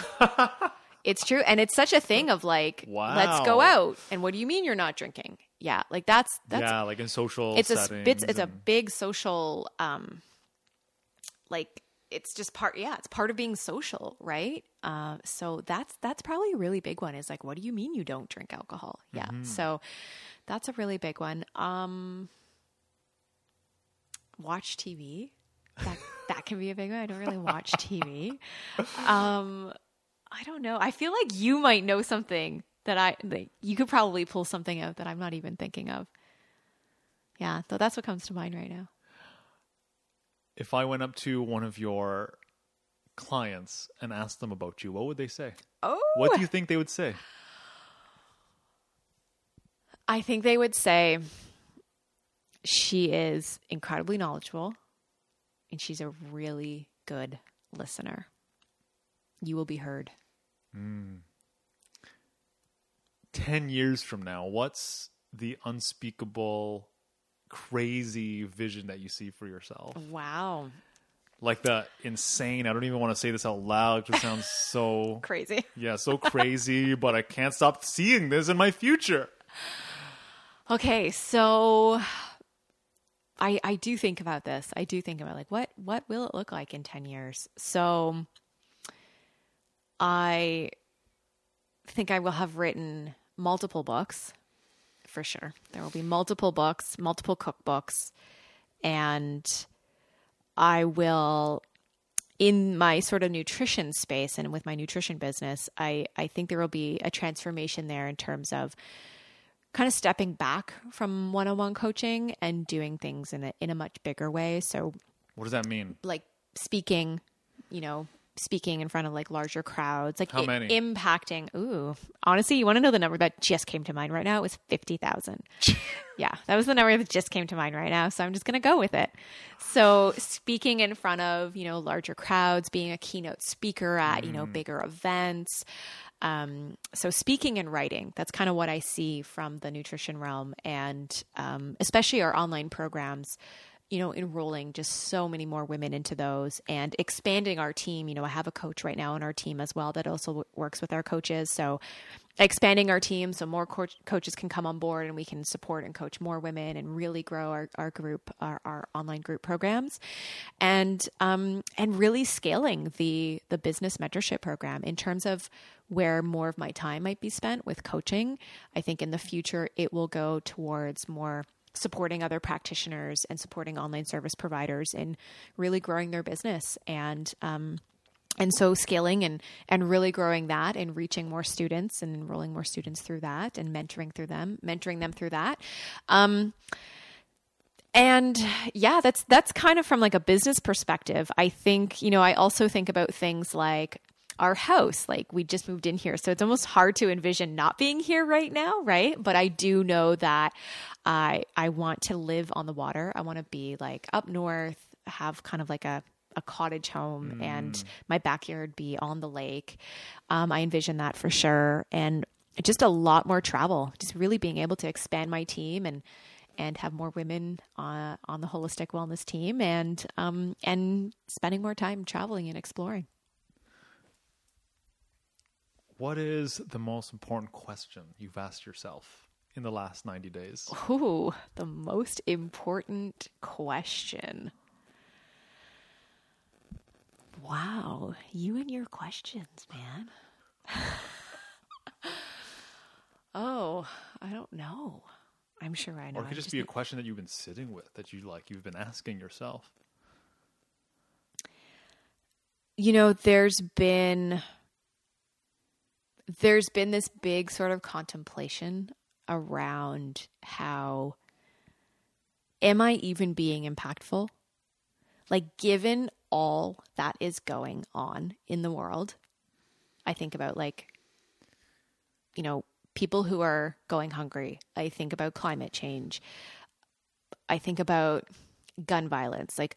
it's true and it's such a thing of like let's go out. And what do you mean you're not drinking? Yeah, like that's that's yeah, like in social it's a it's, it's a big social um like it's just part yeah it's part of being social right uh, so that's that's probably a really big one is like what do you mean you don't drink alcohol yeah Mm-hmm. so that's a really big one um watch tv that that can be a big one i don't really watch tv um i don't know i feel like you might know something that i like you could probably pull something out that i'm not even thinking of yeah, so that's what comes to mind right now. if I went up to one of your clients and asked them about you, what would they say? Oh, What do you think they would say? I think they would say she is incredibly knowledgeable and she's a really good listener. You will be heard. Hmm. 10 years from now, what's the unspeakable, crazy vision that you see for yourself? Wow. Like the insane, I don't even want to say this out loud because it sounds so, Crazy. yeah, so crazy, but I can't stop seeing this in my future. Okay, so I I do think about this. I do think about like what what will it look like in 10 years? So I think I will have written multiple books for sure. There will be multiple books, multiple cookbooks, and I will in my sort of nutrition space and with my nutrition business, I I think there will be a transformation there in terms of kind of stepping back from one-on-one coaching and doing things in a in a much bigger way. So What does that mean? like speaking, you know, speaking in front of like larger crowds, like How many? impacting. Ooh, honestly, you want to know the number that just came to mind right now? It was fifty thousand. yeah, that was the number that just came to mind right now. So I'm just gonna go with it. So speaking in front of you know larger crowds, being a keynote speaker at you know mm. bigger events. Um, so speaking and writing, that's kind of what I see from the nutrition realm, and um, especially our online programs you know, enrolling just so many more women into those and expanding our team. You know, I have a coach right now on our team as well that also works with our coaches. So, expanding our team so more coach- coaches can come on board and we can support and coach more women and really grow our, our group, our, our online group programs, and um, and really scaling the the business mentorship program in terms of where more of my time might be spent with coaching. I think in the future it will go towards more supporting other practitioners and supporting online service providers in really growing their business and um, and so scaling and and really growing that and reaching more students and enrolling more students through that and mentoring through them mentoring them through that um, and yeah that's that's kind of from like a business perspective i think you know i also think about things like our house. Like we just moved in here. So it's almost hard to envision not being here right now, right? But I do know that I I want to live on the water. I want to be like up north, have kind of like a a cottage home and my backyard be on the lake. Um, I envision that for sure. And just a lot more travel, just really being able to expand my team and and have more women uh, on the holistic wellness team and um, and spending more time traveling and exploring. What is the most important question you've asked yourself in the last 90 days? Ooh, the most important question. Wow, you and your questions, man. oh, I don't know. I'm sure I know. Or it could just be a question that you've been sitting with that you like you've been asking yourself. you know there's been there's been this big sort of contemplation around how am i even being impactful? Like given all that is going on in the world i think about like you know people who are going hungry. I think about climate change. I think about gun violence. Like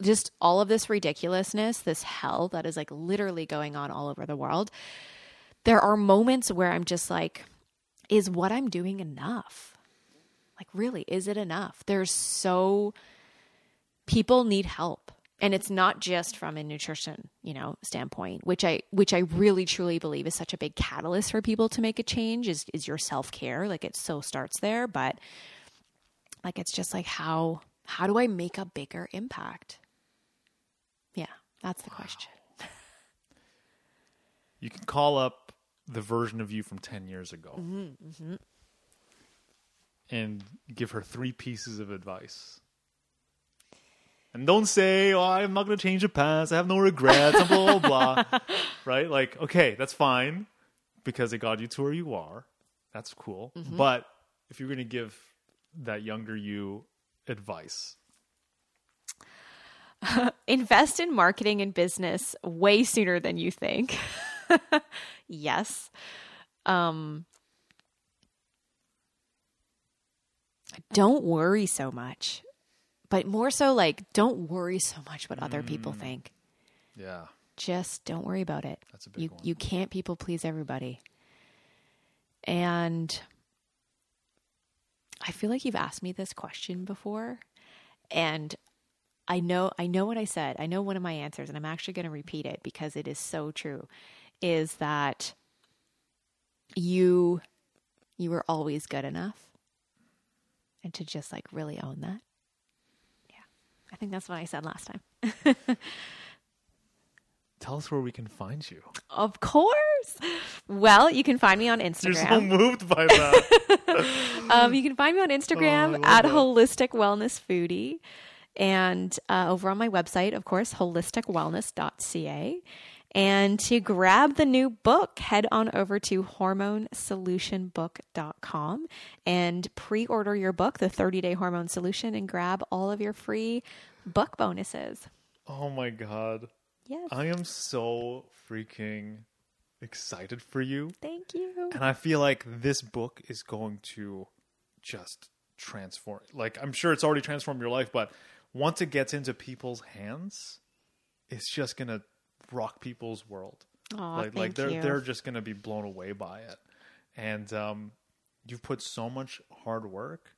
just all of this ridiculousness, this hell that is like literally going on all over the world, there are moments where I'm just like, is what I'm doing enough? Like, really, is it enough? There's so, people need help. And it's not just from a nutrition, you know, standpoint, which I which I really truly believe is such a big catalyst for people to make a change is is your self-care. Like it so starts there, but like it's just like how how do I make a bigger impact? Yeah, that's the question. You can call up the version of you from 10 years ago Mm-hmm, and give her three pieces of advice. And don't say, oh, I'm not going to change the past. I have no regrets, blah, blah, blah. right? Like, okay, that's fine because it got you to where you are. That's cool. Mm-hmm. But if you're going to give that younger you advice, Invest in marketing and business way sooner than you think. yes. Um don't worry so much. But more so like don't worry so much what other people think. yeah, Just don't worry about it. That's a big you one. you can't people please everybody. And I feel like you've asked me this question before and I know I know what I said. I know one of my answers and I'm actually going to repeat it because it is so true is that you you were always good enough and to just like really own that. Yeah. I think that's what I said last time. tell us where we can find you. Of course. Well, you can find me on Instagram. You're so moved by that. Um, you can find me on Instagram Oh, at that. Holistic Wellness Foodie. And uh, over on my website, of course, holisticwellness.ca. And to grab the new book, head on over to hormonesolutionbook.com and pre order your book, The 30 Day Hormone Solution, and grab all of your free book bonuses. oh my God. Yes. I am so freaking excited for you. Thank you. And I feel like this book is going to just transform. Like, I'm sure it's already transformed your life, but once it gets into people's hands, it's just going to rock people's world. Aw, like, like they're you. they're just going to be blown away by it. And um, you've put so much hard work,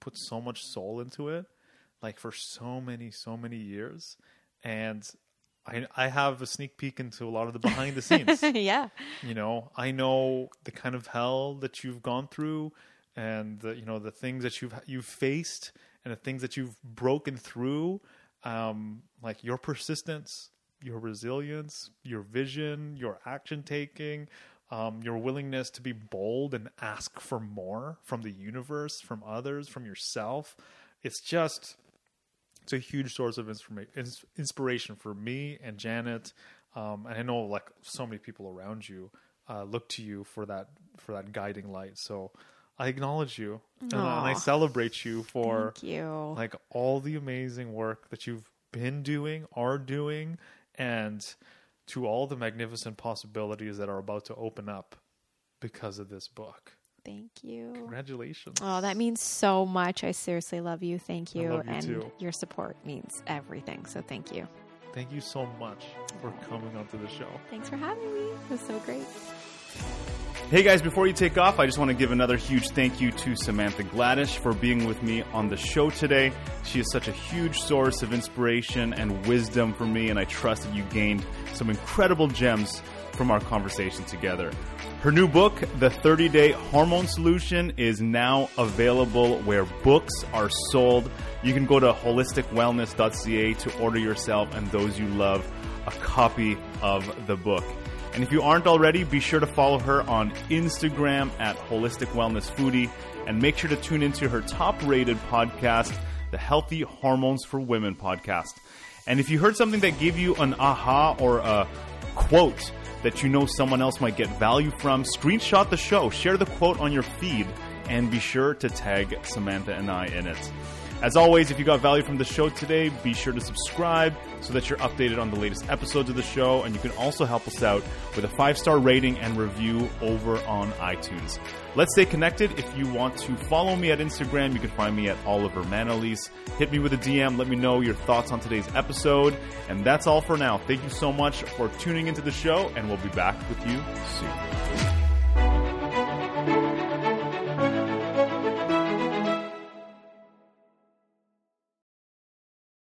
put so much soul into it, like for so many, so many years. And I, I have a sneak peek into a lot of the behind the scenes. yeah. you know i know the kind of hell that you've gone through and the, you know the things that you've you've faced and the things that you've broken through um like your persistence your resilience your vision your action taking um, your willingness to be bold and ask for more from the universe from others from yourself it's just it's a huge source of inspira- inspiration for me and Janet. Um, and I know like so many people around you uh, look to you for that for that guiding light. So I acknowledge you and, I- and I celebrate you for you. like all the amazing work that you've been doing, are doing, and to all the magnificent possibilities that are about to open up because of this book. Thank you. Congratulations. Oh, that means so much. I seriously love you. Thank you. love you and too. your support means everything. So thank you. Thank you so much for coming onto the show. Thanks for having me. It was so great. Hey guys, before you take off, I just want to give another huge thank you to Samantha Gladish for being with me on the show today. She is such a huge source of inspiration and wisdom for me, and I trust that you gained some incredible gems from our conversation together. Her new book, The 30 Day Hormone Solution, is now available where books are sold. You can go to holisticwellness.ca to order yourself and those you love a copy of the book. And if you aren't already, be sure to follow her on Instagram at Holistic Wellness Foodie and make sure to tune into her top rated podcast, the Healthy Hormones for Women podcast. And if you heard something that gave you an aha or a quote that you know someone else might get value from, screenshot the show, share the quote on your feed, and be sure to tag Samantha and I in it. As always, if you got value from the show today, be sure to subscribe so that you're updated on the latest episodes of the show. And you can also help us out with a five star rating and review over on iTunes. Let's stay connected. If you want to follow me at Instagram, you can find me at Oliver Manalese. Hit me with a DM. Let me know your thoughts on today's episode. And that's all for now. Thank you so much for tuning into the show, and we'll be back with you soon.